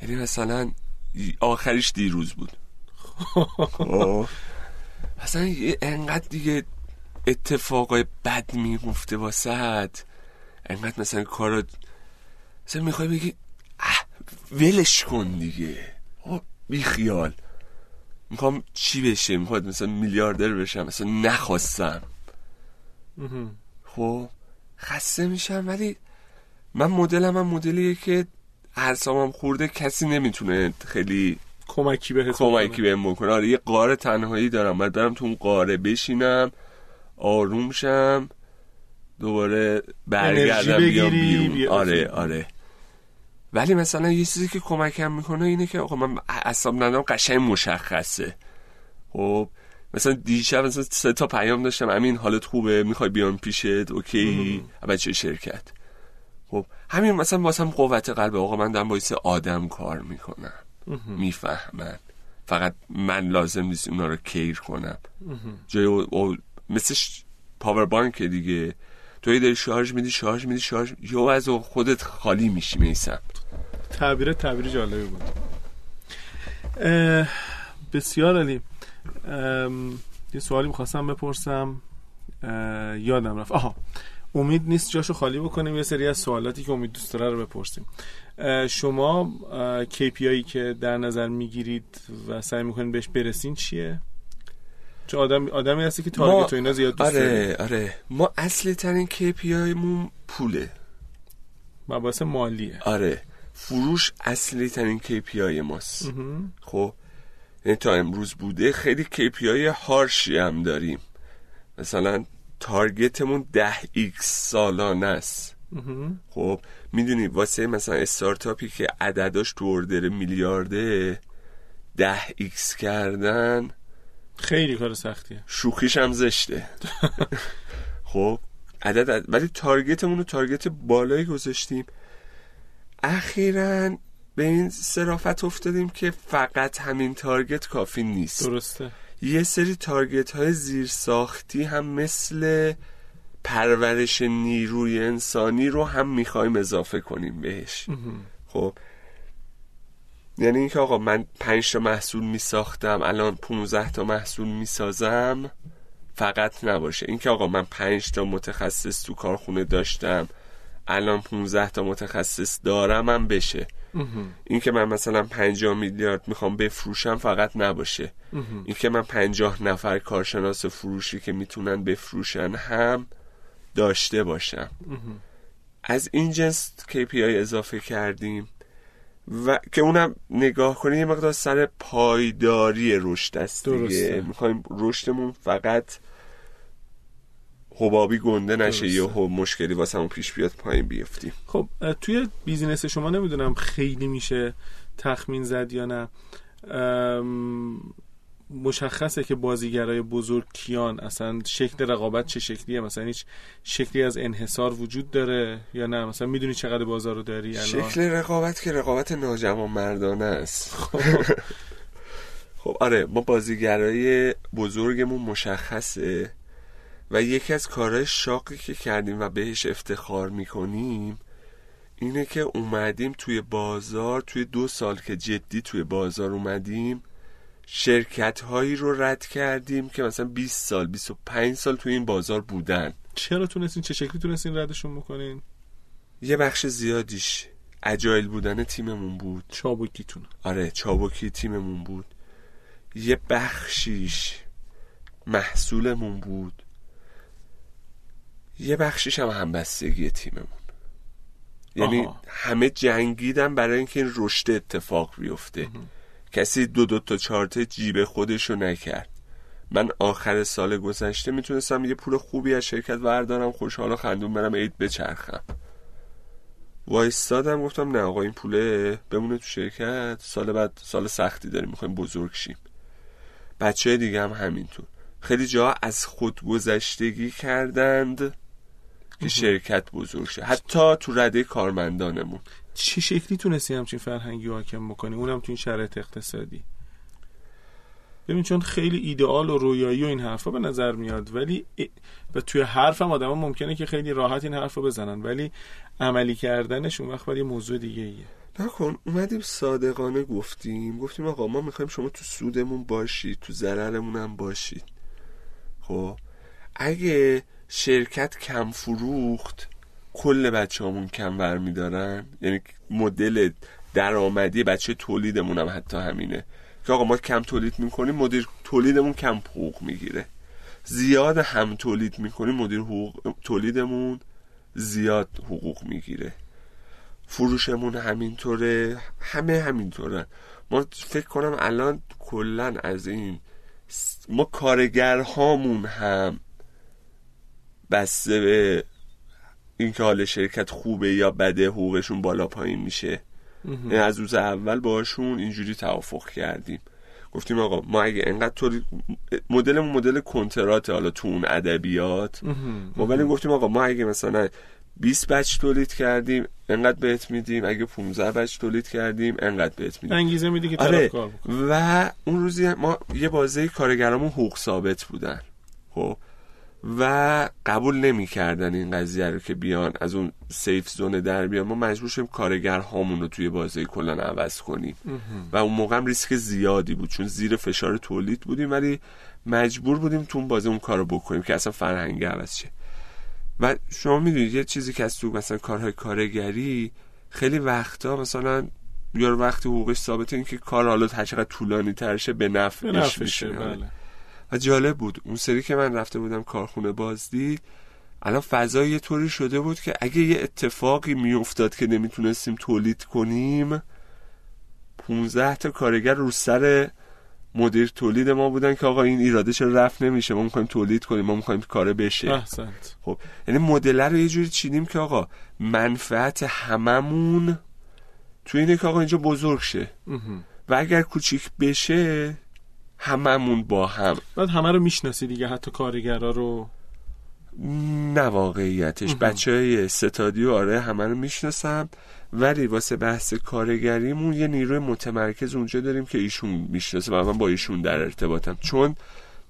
یعنی مثلا آخریش دیروز بود. مثلا یه انقدر دیگه اتفاقای بد می‌گفته واسه انقدر مثلا کارا مثلا می‌خوای بگی اه ولش کن دیگه. بی خیال می‌خوام چی بشه؟ می‌خواد مثلا میلیاردر بشم مثلا نخواستم. خب خسته میشم ولی من مدلم هم مدلیه که اعصابم خورده کسی نمی‌تونه خیلی کمکی به کمکی بهم بکنه. آره یه قاره تنهایی دارم. باید برم تو اون قاره بشینم آروم شم دوباره برگردم بیام بیرون. آره آره. ولی مثلا یه چیزی که کمکم می‌کنه اینه که آقا من اصاب ندارم قشنگ مشخصه. خب مثلا دیشب مثلا سه تا پیام داشتم. امین حالت خوبه؟ می‌خوای بیام پیشت؟ اوکی. بچه شرکت؟ خب همین مثلا واسم قوت قلب آقا من دارم باعث آدم کار می‌کنم. می‌فهمن. فقط من لازم نیست اونا رو کیر کنم. جای او, مثل پاور بانک دیگه. توی داری شارژ میدی شارژ میدی شارژ یو از خودت خالی میشی میسم. تعبیر تعبیر جالبی بود. بسیار علی یه سوالی می‌خواستم بپرسم. یادم رفت. آها امید نیست جاشو خالی بکنیم. یه سری از سوالاتی که امید دوست داره رو بپرسیم. شما KPI که در نظر می‌گیرید و سعی می‌کنید بهش برسین چیه؟ چه آدم آدمی هستی که target و اینا زیاد دوست آره آره. ما اصلی ترین KPI مون پوله. مباحث مالیه. آره. فروش اصلی ترین KPI ماست. خب یعنی تا امروز بوده خیلی KPI harsh ی هم داریم. مثلا target مون ده X سالانه است. خب می‌دونی واسه مثلا استارتاپی که عدداش تو order میلیارده ده X کردن خیلی کار سختیه. شوخیش هم زشته. خب عدد, ولی target مون رو target بالایی گذاشتیم. اخیرا به این صرافت افتادیم که فقط همین target کافی نیست. درسته. یه سری target های زیر ساختی هم مثل پرورش نیروی انسانی رو هم می‌خوایم اضافه کنیم بهش. خب؟ یعنی اینکه آقا من پنج تا محصول میساختم الان 15 تا محصول می‌سازم فقط نباشه. اینکه آقا من پنج تا متخصص تو کارخونه داشتم الان 15 تا متخصص دارم هم بشه. این که من مثلا 50 میلیارد می‌خوام بفروشم فقط نباشه. این که من 50 نفر کارشناس فروشی که می‌تونن بفروشن هم داشته باشم. از این جنس KPI اضافه کردیم و که اونم نگاه کنید یه مقدار سر پایداری رشد است دیگه. می‌خوایم رشدمون فقط حبابی گنده نشه یه مشکلی واسه همون پیش بیاد پایین بیفتیم. خب توی بیزینس شما نمی‌دونم خیلی میشه تخمین زد یا نه. مشخصه که بازیگرای بزرگ کیان؟ اصلا شکل رقابت چه شکلیه؟ مثلا هیچ شکلی از انحصار وجود داره یا نه؟ مثلا می‌دونی چقدر بازار رو داری الان؟ شکل رقابت که رقابت ناجوان مردانه است. خب, خب آره ما بازیگرای بزرگمون مشخصه. و یکی از کارهای شاقی که کردیم و بهش افتخار می‌کنیم اینه که اومدیم توی بازار توی دو سال که جدی توی بازار اومدیم شرکت هایی رو رد کردیم که مثلا 20 سال 25 سال توی این بازار بودن. چرا تونستین؟ چه شکلی تونستین ردشون بکنین؟ یه بخش زیادیش اجایل بودن تیممون بود. چابکیتون آره چابکی تیممون بود. یه بخشیش محصولمون بود. یه بخشیش هم همبستگی تیممون. یعنی آها. همه جنگیدن برای اینکه این رشد اتفاق بیفته. کسی دو دو تا چارت جیب خودشو نکرد. من آخر سال گذشته می‌تونستم یه پول خوبی از شرکت وردارم خوشحال و خندون برم عید بچرخم. وایستادم گفتم نه آقا این پوله بمونه تو شرکت. سال بعد سال سختی داریم می‌خوایم بزرگ شیم. بچه دیگه هم همینطور. خیلی جا از خودگذشتگی کردند. که شرکت بزرگ شه. حتی تو رده کارمندانمون. چه شکلی تونستی همچین فرهنگی حاکم بکنی؟ اونم تو این شرایط اقتصادی. ببین چون خیلی ایدئال و رویایی و این حرفا به نظر میاد ولی و توی حرفم آدم ممکنه که خیلی راحت این حرفا بزنن ولی عملی کردنش اون وقت یه موضوع دیگه ایه نکن اومدیم صادقانه گفتیم. گفتیم آقا ما می‌خوایم شما تو سودمون باشید تو ضررمون هم باشید. خب اگه شرکت کم فروخت کل بچه همون کم ور میدارن. یعنی مدل درآمدی بچه تولیدمون هم حتی همینه. که آقا ما کم تولید می‌کنیم مدیر تولیدمون کم حقوق می‌گیره. زیاد هم تولید می‌کنیم مدیر حقوق تولیدمون زیاد حقوق می‌گیره. فروشمون همینطوره. همه همینطوره. ما فکر کنم الان کلا از این ما کارگرهامون هم بسته به اینکه حال شرکت خوبه یا بده حقوقشون بالا پایین میشه. از روز اول باشون اینجوری توافق کردیم. گفتیم آقا ما اگه انقدر طوری مدلمون مدل کنترات حالا تو اون ادبیات. ما ولی گفتیم آقا ما اگه مثلا 20 بچ تولید کردیم انقدر بهت میدیم. اگه 15 بچ تولید کردیم انقدر بهت میدیم. انگیزه میدی که آره. کار و اون روزی ما یه بازه کارگرامون حقوق ثابت بودن. خب. و قبول نمی‌کردن این قضیه رو که بیان از اون سیف زون در بیان. ما مجبور شدیم کارگر هامون رو توی بازه کلا عوض کنیم. و اون موقع هم ریسک زیادی بود چون زیر فشار تولید بودیم ولی مجبور بودیم تو اون بازه اون کارو بکنیم که اصلا فرهنگ عوض شه. و شما می‌دونید یه چیزی که از تو مثلا کارهای کارگری خیلی وقتا مثلا یا وقتی حقوقش ثابته این که کار حالا هر چقدر طولانی ترشه به نفعش میشه. بله. و جالب بود. اون سری که من رفته بودم کارخونه بازدید الان فضا یه طوری شده بود که اگه یه اتفاقی میافتاد که نمی‌تونستیم تولید کنیم 15 تا کارگر رو سر مدیر تولید ما بودن که آقا این ایراده چرا رفت نمیشه؟ ما می‌خوایم تولید کنیم ما می‌خوایم کار بشه. احسنت. خب یعنی مدل رو یه جوری چیدیم که آقا منفعت هممون توی اینه که آقا اینجا بزرگ شه. و اگر کوچیک بشه هممون با هم. بعد همه رو می‌شناسی دیگه حتی کارگرا رو. نه واقعیتش. بچه های ستادی و آره همه رو می‌شناسم. ولی واسه بحث کارگریمون یه نیروی متمرکز اونجا داریم که ایشون می‌شناسه و من با ایشون در ارتباطم. چون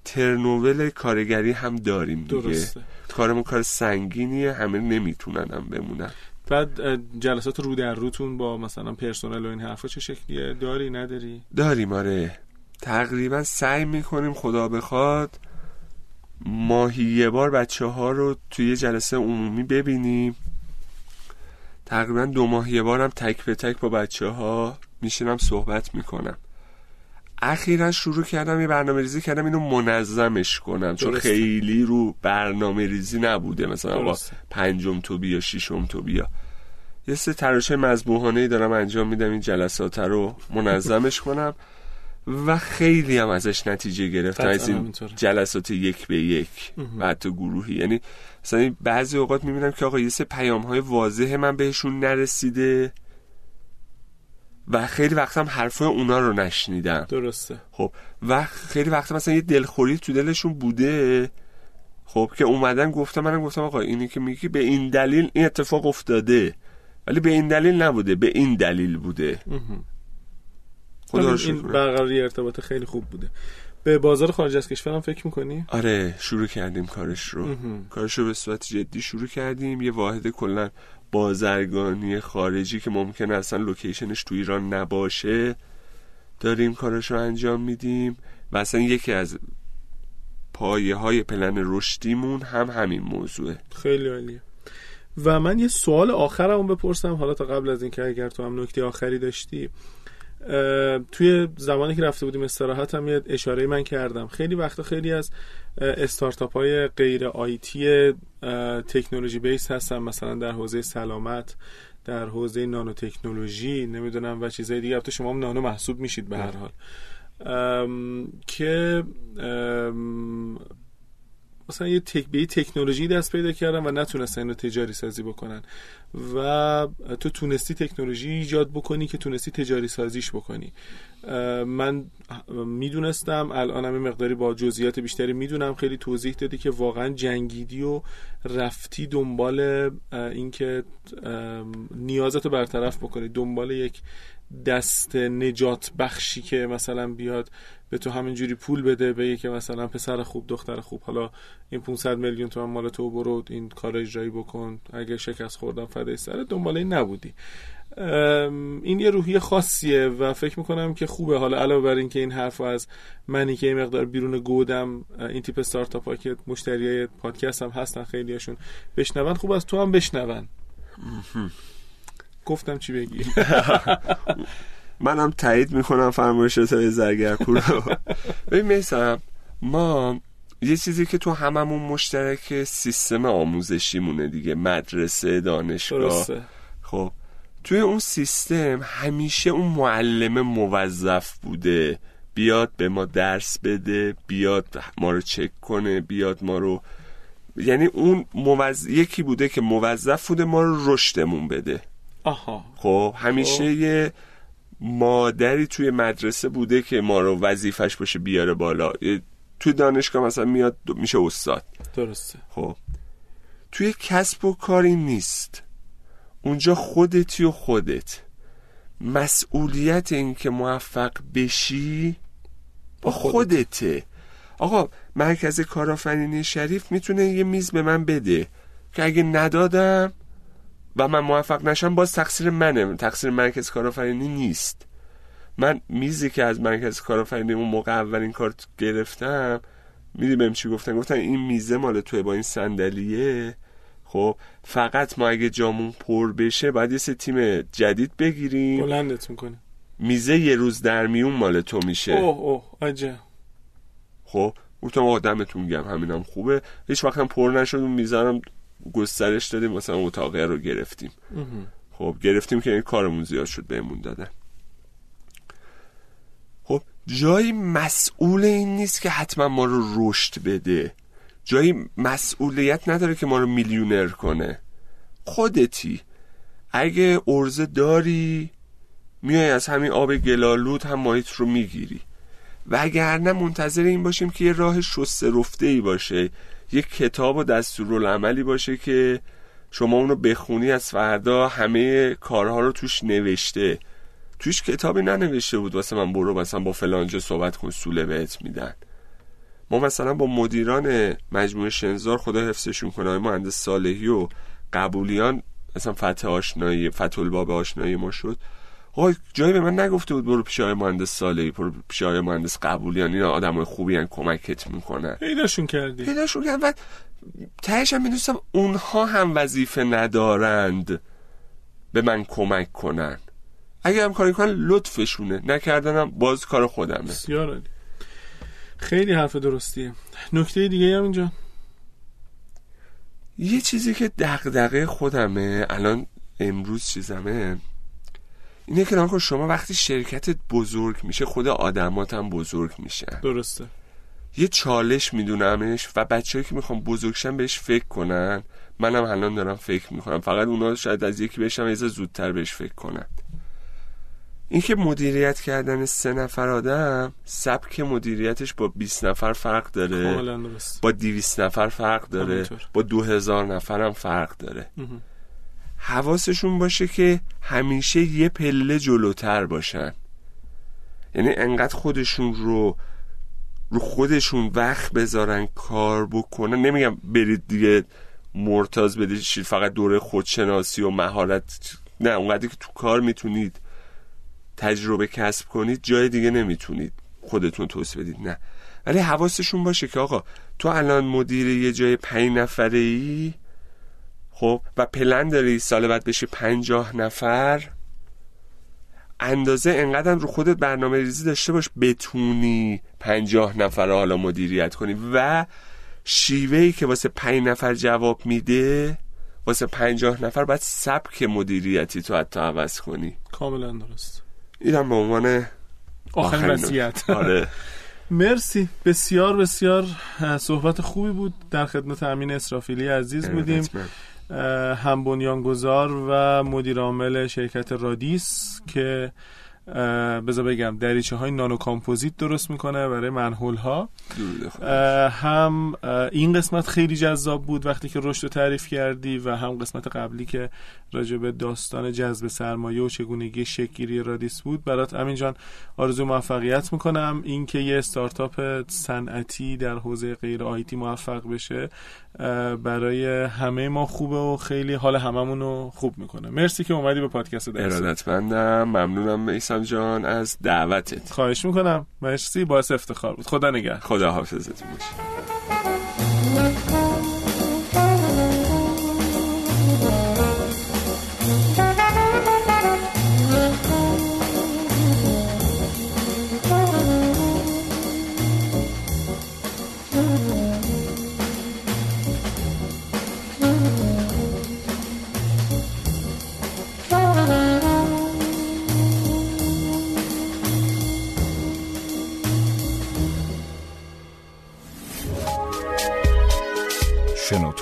ترنوول کارگری هم داریم دیگه. درسته. کارمون کار سنگینیه همه نمی‌تونن هم بمونن. بعد جلسات رو در روتون با مثلا پرسنل و این حرفا چه شکلیه؟ داری نداری؟ داریم آره. تقریبا سعی می‌کنیم خدا بخواد ماهی یه بار بچه ها رو توی یه جلسه عمومی ببینیم. تقریبا دو ماه یه بارم تک به تک با بچه ها میشینم صحبت می‌کنم. اخیرا شروع کردم یه برنامه ریزی کردم اینو منظمش کنم چون درسته. خیلی رو برنامه ریزی نبوده. مثلا آقا. پنجم تو بیا ششم تو بیا. یه سه تراشه مذبوحانه ای دارم انجام میدم این جلسات رو منظمش کنم. و خیلی هم ازش نتیجه گرفتم قطعاً از این. جلسات یک به یک و حتی گروهی. یعنی مثلا بعضی اوقات می‌بینم که آقا یه سه پیام های واضح من بهشون نرسیده و خیلی وقت هم حرفای اونا رو نشنیدم. درسته. خب و خیلی وقت مثلا یه دلخوری تو دلشون بوده. خب که اومدن گفتم منم گفتم آقا اینی که میگی به این دلیل این اتفاق افتاده. ولی به این دلیل نبوده به این دلیل بوده. خدا رو این. برقراری ارتباط خیلی خوب بوده. به بازار خارج از کشور هم فکر می‌کنی؟ آره شروع کردیم کارش رو. کارش رو به صورت جدی شروع کردیم. یه واحد کلا بازرگانی خارجی که ممکنه اصلا لوکیشنش تو ایران نباشه. داریم کارش رو انجام میدیم و اصلا یکی از پایه های پلن رشدیمون هم همین موضوعه. خیلی عالیه. و من یه سوال آخرم بپرسم. حالا تا قبل از اینکه اگر تو هم نکته آخری داشتی توی زمانی که رفته بودیم استراحت هم یه اشاره من کردم. خیلی وقتا خیلی از استارتاپ های غیر آیتی تکنولوژی بیس هستن مثلا در حوزه سلامت در حوزه نانو تکنولوژی نمی‌دونم و چیزهای دیگه. البته شما هم نانو محسوب میشید به هر حال. ام، که ام، مثلا یه تک به تکنولوژی دست پیدا کردن و نتونستن اینو تجاری سازی بکنن. و تو تونستی تکنولوژی ایجاد بکنی که تونستی تجاری سازیش بکنی. من می‌دونستم الانم مقداری با جزئیات بیشتری می‌دونم. خیلی توضیح دادی که واقعا جنگیدی و رفتی دنبال اینکه نیازتو برطرف بکنی. دنبال یک دست نجات بخشی که مثلا بیاد به تو همینجوری پول بده بگه که مثلا پسر خوب دختر خوب. حالا این 500 میلیون تومن مال تو برو این کار اجرایی بکن. اگه شکست خوردم فدای سر دنبال نبودی. این یه روحیه خاصیه و فکر می‌کنم که خوبه. حالا علاوه بر اینکه این حرف از منی که این مقدار بیرون گودم این تیپ استارتاپ ها که مشتریای پادکست هم هستن خیلیاشون بشنون خوب از تو هم بشنون. گفتم چی بگی؟ منم تایید می‌کنم فرمایشات زرگرپور رو. ببین میسم ما یه چیزی که تو هممون مشترک سیستم آموزشی مونه دیگه مدرسه دانشگاه. درسته. خب توی اون سیستم همیشه اون معلم موظف بوده. بیاد به ما درس بده بیاد ما رو چک کنه بیاد ما رو یعنی اون موز... یکی بوده که موظف بوده ما رو رشدمون بده. آها. خب همیشه خب. یه مادری توی مدرسه بوده که ما رو وظیفش باشه بیاره بالا. توی دانشگاه مثلا میاد میشه استاد. درسته. خب. توی کسب و کاری نیست. اونجا خودتی و خودت. مسئولیت این که موفق بشی با خودته. آقا مرکز کارآفرینی شریف می‌تونه یه میز به من بده که اگه ندادم و من موفق نشم باز تقصیر منه. تقصیر مرکز کارآفرینی نیست. من میزی که از مرکز کارآفرینی اون موقع اولین کار گرفتم میدی بهم چی گفتن؟ گفتن این میزه مال توی با این صندلیه. خب فقط ما اگه جامون پر بشه باید یه سه تیم جدید بگیریم. بلندت می‌کنه. میزه یه روز در میون مال تو میشه. اوه اوه عجب. خب گفتم آقا دمتون گم همینم خوبه. هیچ وقت هم پر نشد اون هم گسترش دادیم مثلا اتاقه رو گرفتیم. خب گرفتیم که این کارمون زیاد شد بهمون دادن. خب جایی مسئول این نیست که حتما ما رو رشد بده. جایی مسئولیت نداره که ما رو میلیونر کنه. خودتی. اگه ارزه داری میای از همین آب گلالود هم ماهیت رو می‌گیری. وگرنه منتظر این باشیم که یه راه شسته رفته ای باشه. یه کتاب و دستورالعملی باشه که شما اونو بخونی از فردا همه کارها رو توش نوشته. توش کتابی ننوشته بود واسه من برو مثلا با فلانجا صحبت کن سوله بهت میدن. ما مثلا با مدیران مجموعه شنزار خدا حفظشون کنه مهندس صالحی و قبولیان مثلا فتح آشنایی فتح الباب آشنایی ما شد. آقا جایی به من نگفته بود برو پیش آقای مهندس صالحی برو پیش آقای مهندس قبولیان اینا آدمای خوبی هن کمکت می‌کنن. پیداشون کردی. پیداشون کردم. و تهش هم می‌دونستم اونها هم وظیفه ندارند به من کمک کنن. اگه هم کاری کنن لطفشونه. نکردنم باز کار خودمه. بسیار عالی. خیلی حرف درستیه. نکته دیگه هم اینجا؟ یه چیزی که دغدغه خودمه الان امروز چیزمه. اینه که نکن شما وقتی شرکتت بزرگ میشه خود آدمات هم بزرگ میشن. درسته. یه چالش میدونمش و بچه‌ای که می‌خوام بزرگشن بهش فکر کنن. منم الان دارم فکر می‌کنم. فقط اونا شاید از یکی بشم یه زودتر بهش فکر کنن. اینکه مدیریت کردن سه نفر آدم سبک مدیریتش با 20 نفر فرق داره. با 200 نفر فرق داره. با 2000 نفر هم فرق داره. مهم. حواسشون باشه که همیشه یه پله جلوتر باشن. یعنی انقدر خودشون رو رو خودشون وقت بذارن کار بکنن. نمیگم برید دیگه مرتاز بدید فقط دوره خودشناسی و مهارت. نه اونقدر که تو کار می‌تونید تجربه کسب کنید جای دیگه نمی‌تونید خودتون توسعه بدید. نه. ولی حواسشون باشه که آقا تو الان مدیر یه جای پنج نفره ای خب و پلن داری سال بعد بشی پنجاه نفر؟ اندازه انقدر رو خودت برنامه ریزی داشته باش بتونی پنجاه نفر رو حالا مدیریت کنی. و شیوهی که واسه پنج نفر جواب میده واسه پنجاه نفر باید سبک مدیریتی تو حتی عوض کنی. کاملا درست. اینم به عنوان آخرین وصیت. آره. مرسی. بسیار بسیار صحبت خوبی بود. در خدمت امین اسرافیلی عزیز بودیم. هم بنیانگذار و مدیر عامل شرکت رادیس که بذار بگم دریچه های نانو کامپوزیت درست می‌کنه برای منحول ها. هم این قسمت خیلی جذاب بود وقتی که رشد رو تعریف کردی و هم قسمت قبلی که راجع به داستان جذب سرمایه و چگونگی شکلگیری رادیس بود. برات امین جان آرزو موفقیت می‌کنم. این که یه استارتاپ صنعتی در حوزه غیر آیتی موفق بشه برای همه ما خوبه و خیلی حال هممون رو خوب می‌کنه. مرسی که اومدی به پادکست درس. ارادتمندم. ممنونم میسم جان از دعوتت. خواهش می‌کنم. مرسی. باعث افتخار بود. خدا نگه خدا حافظت باشه.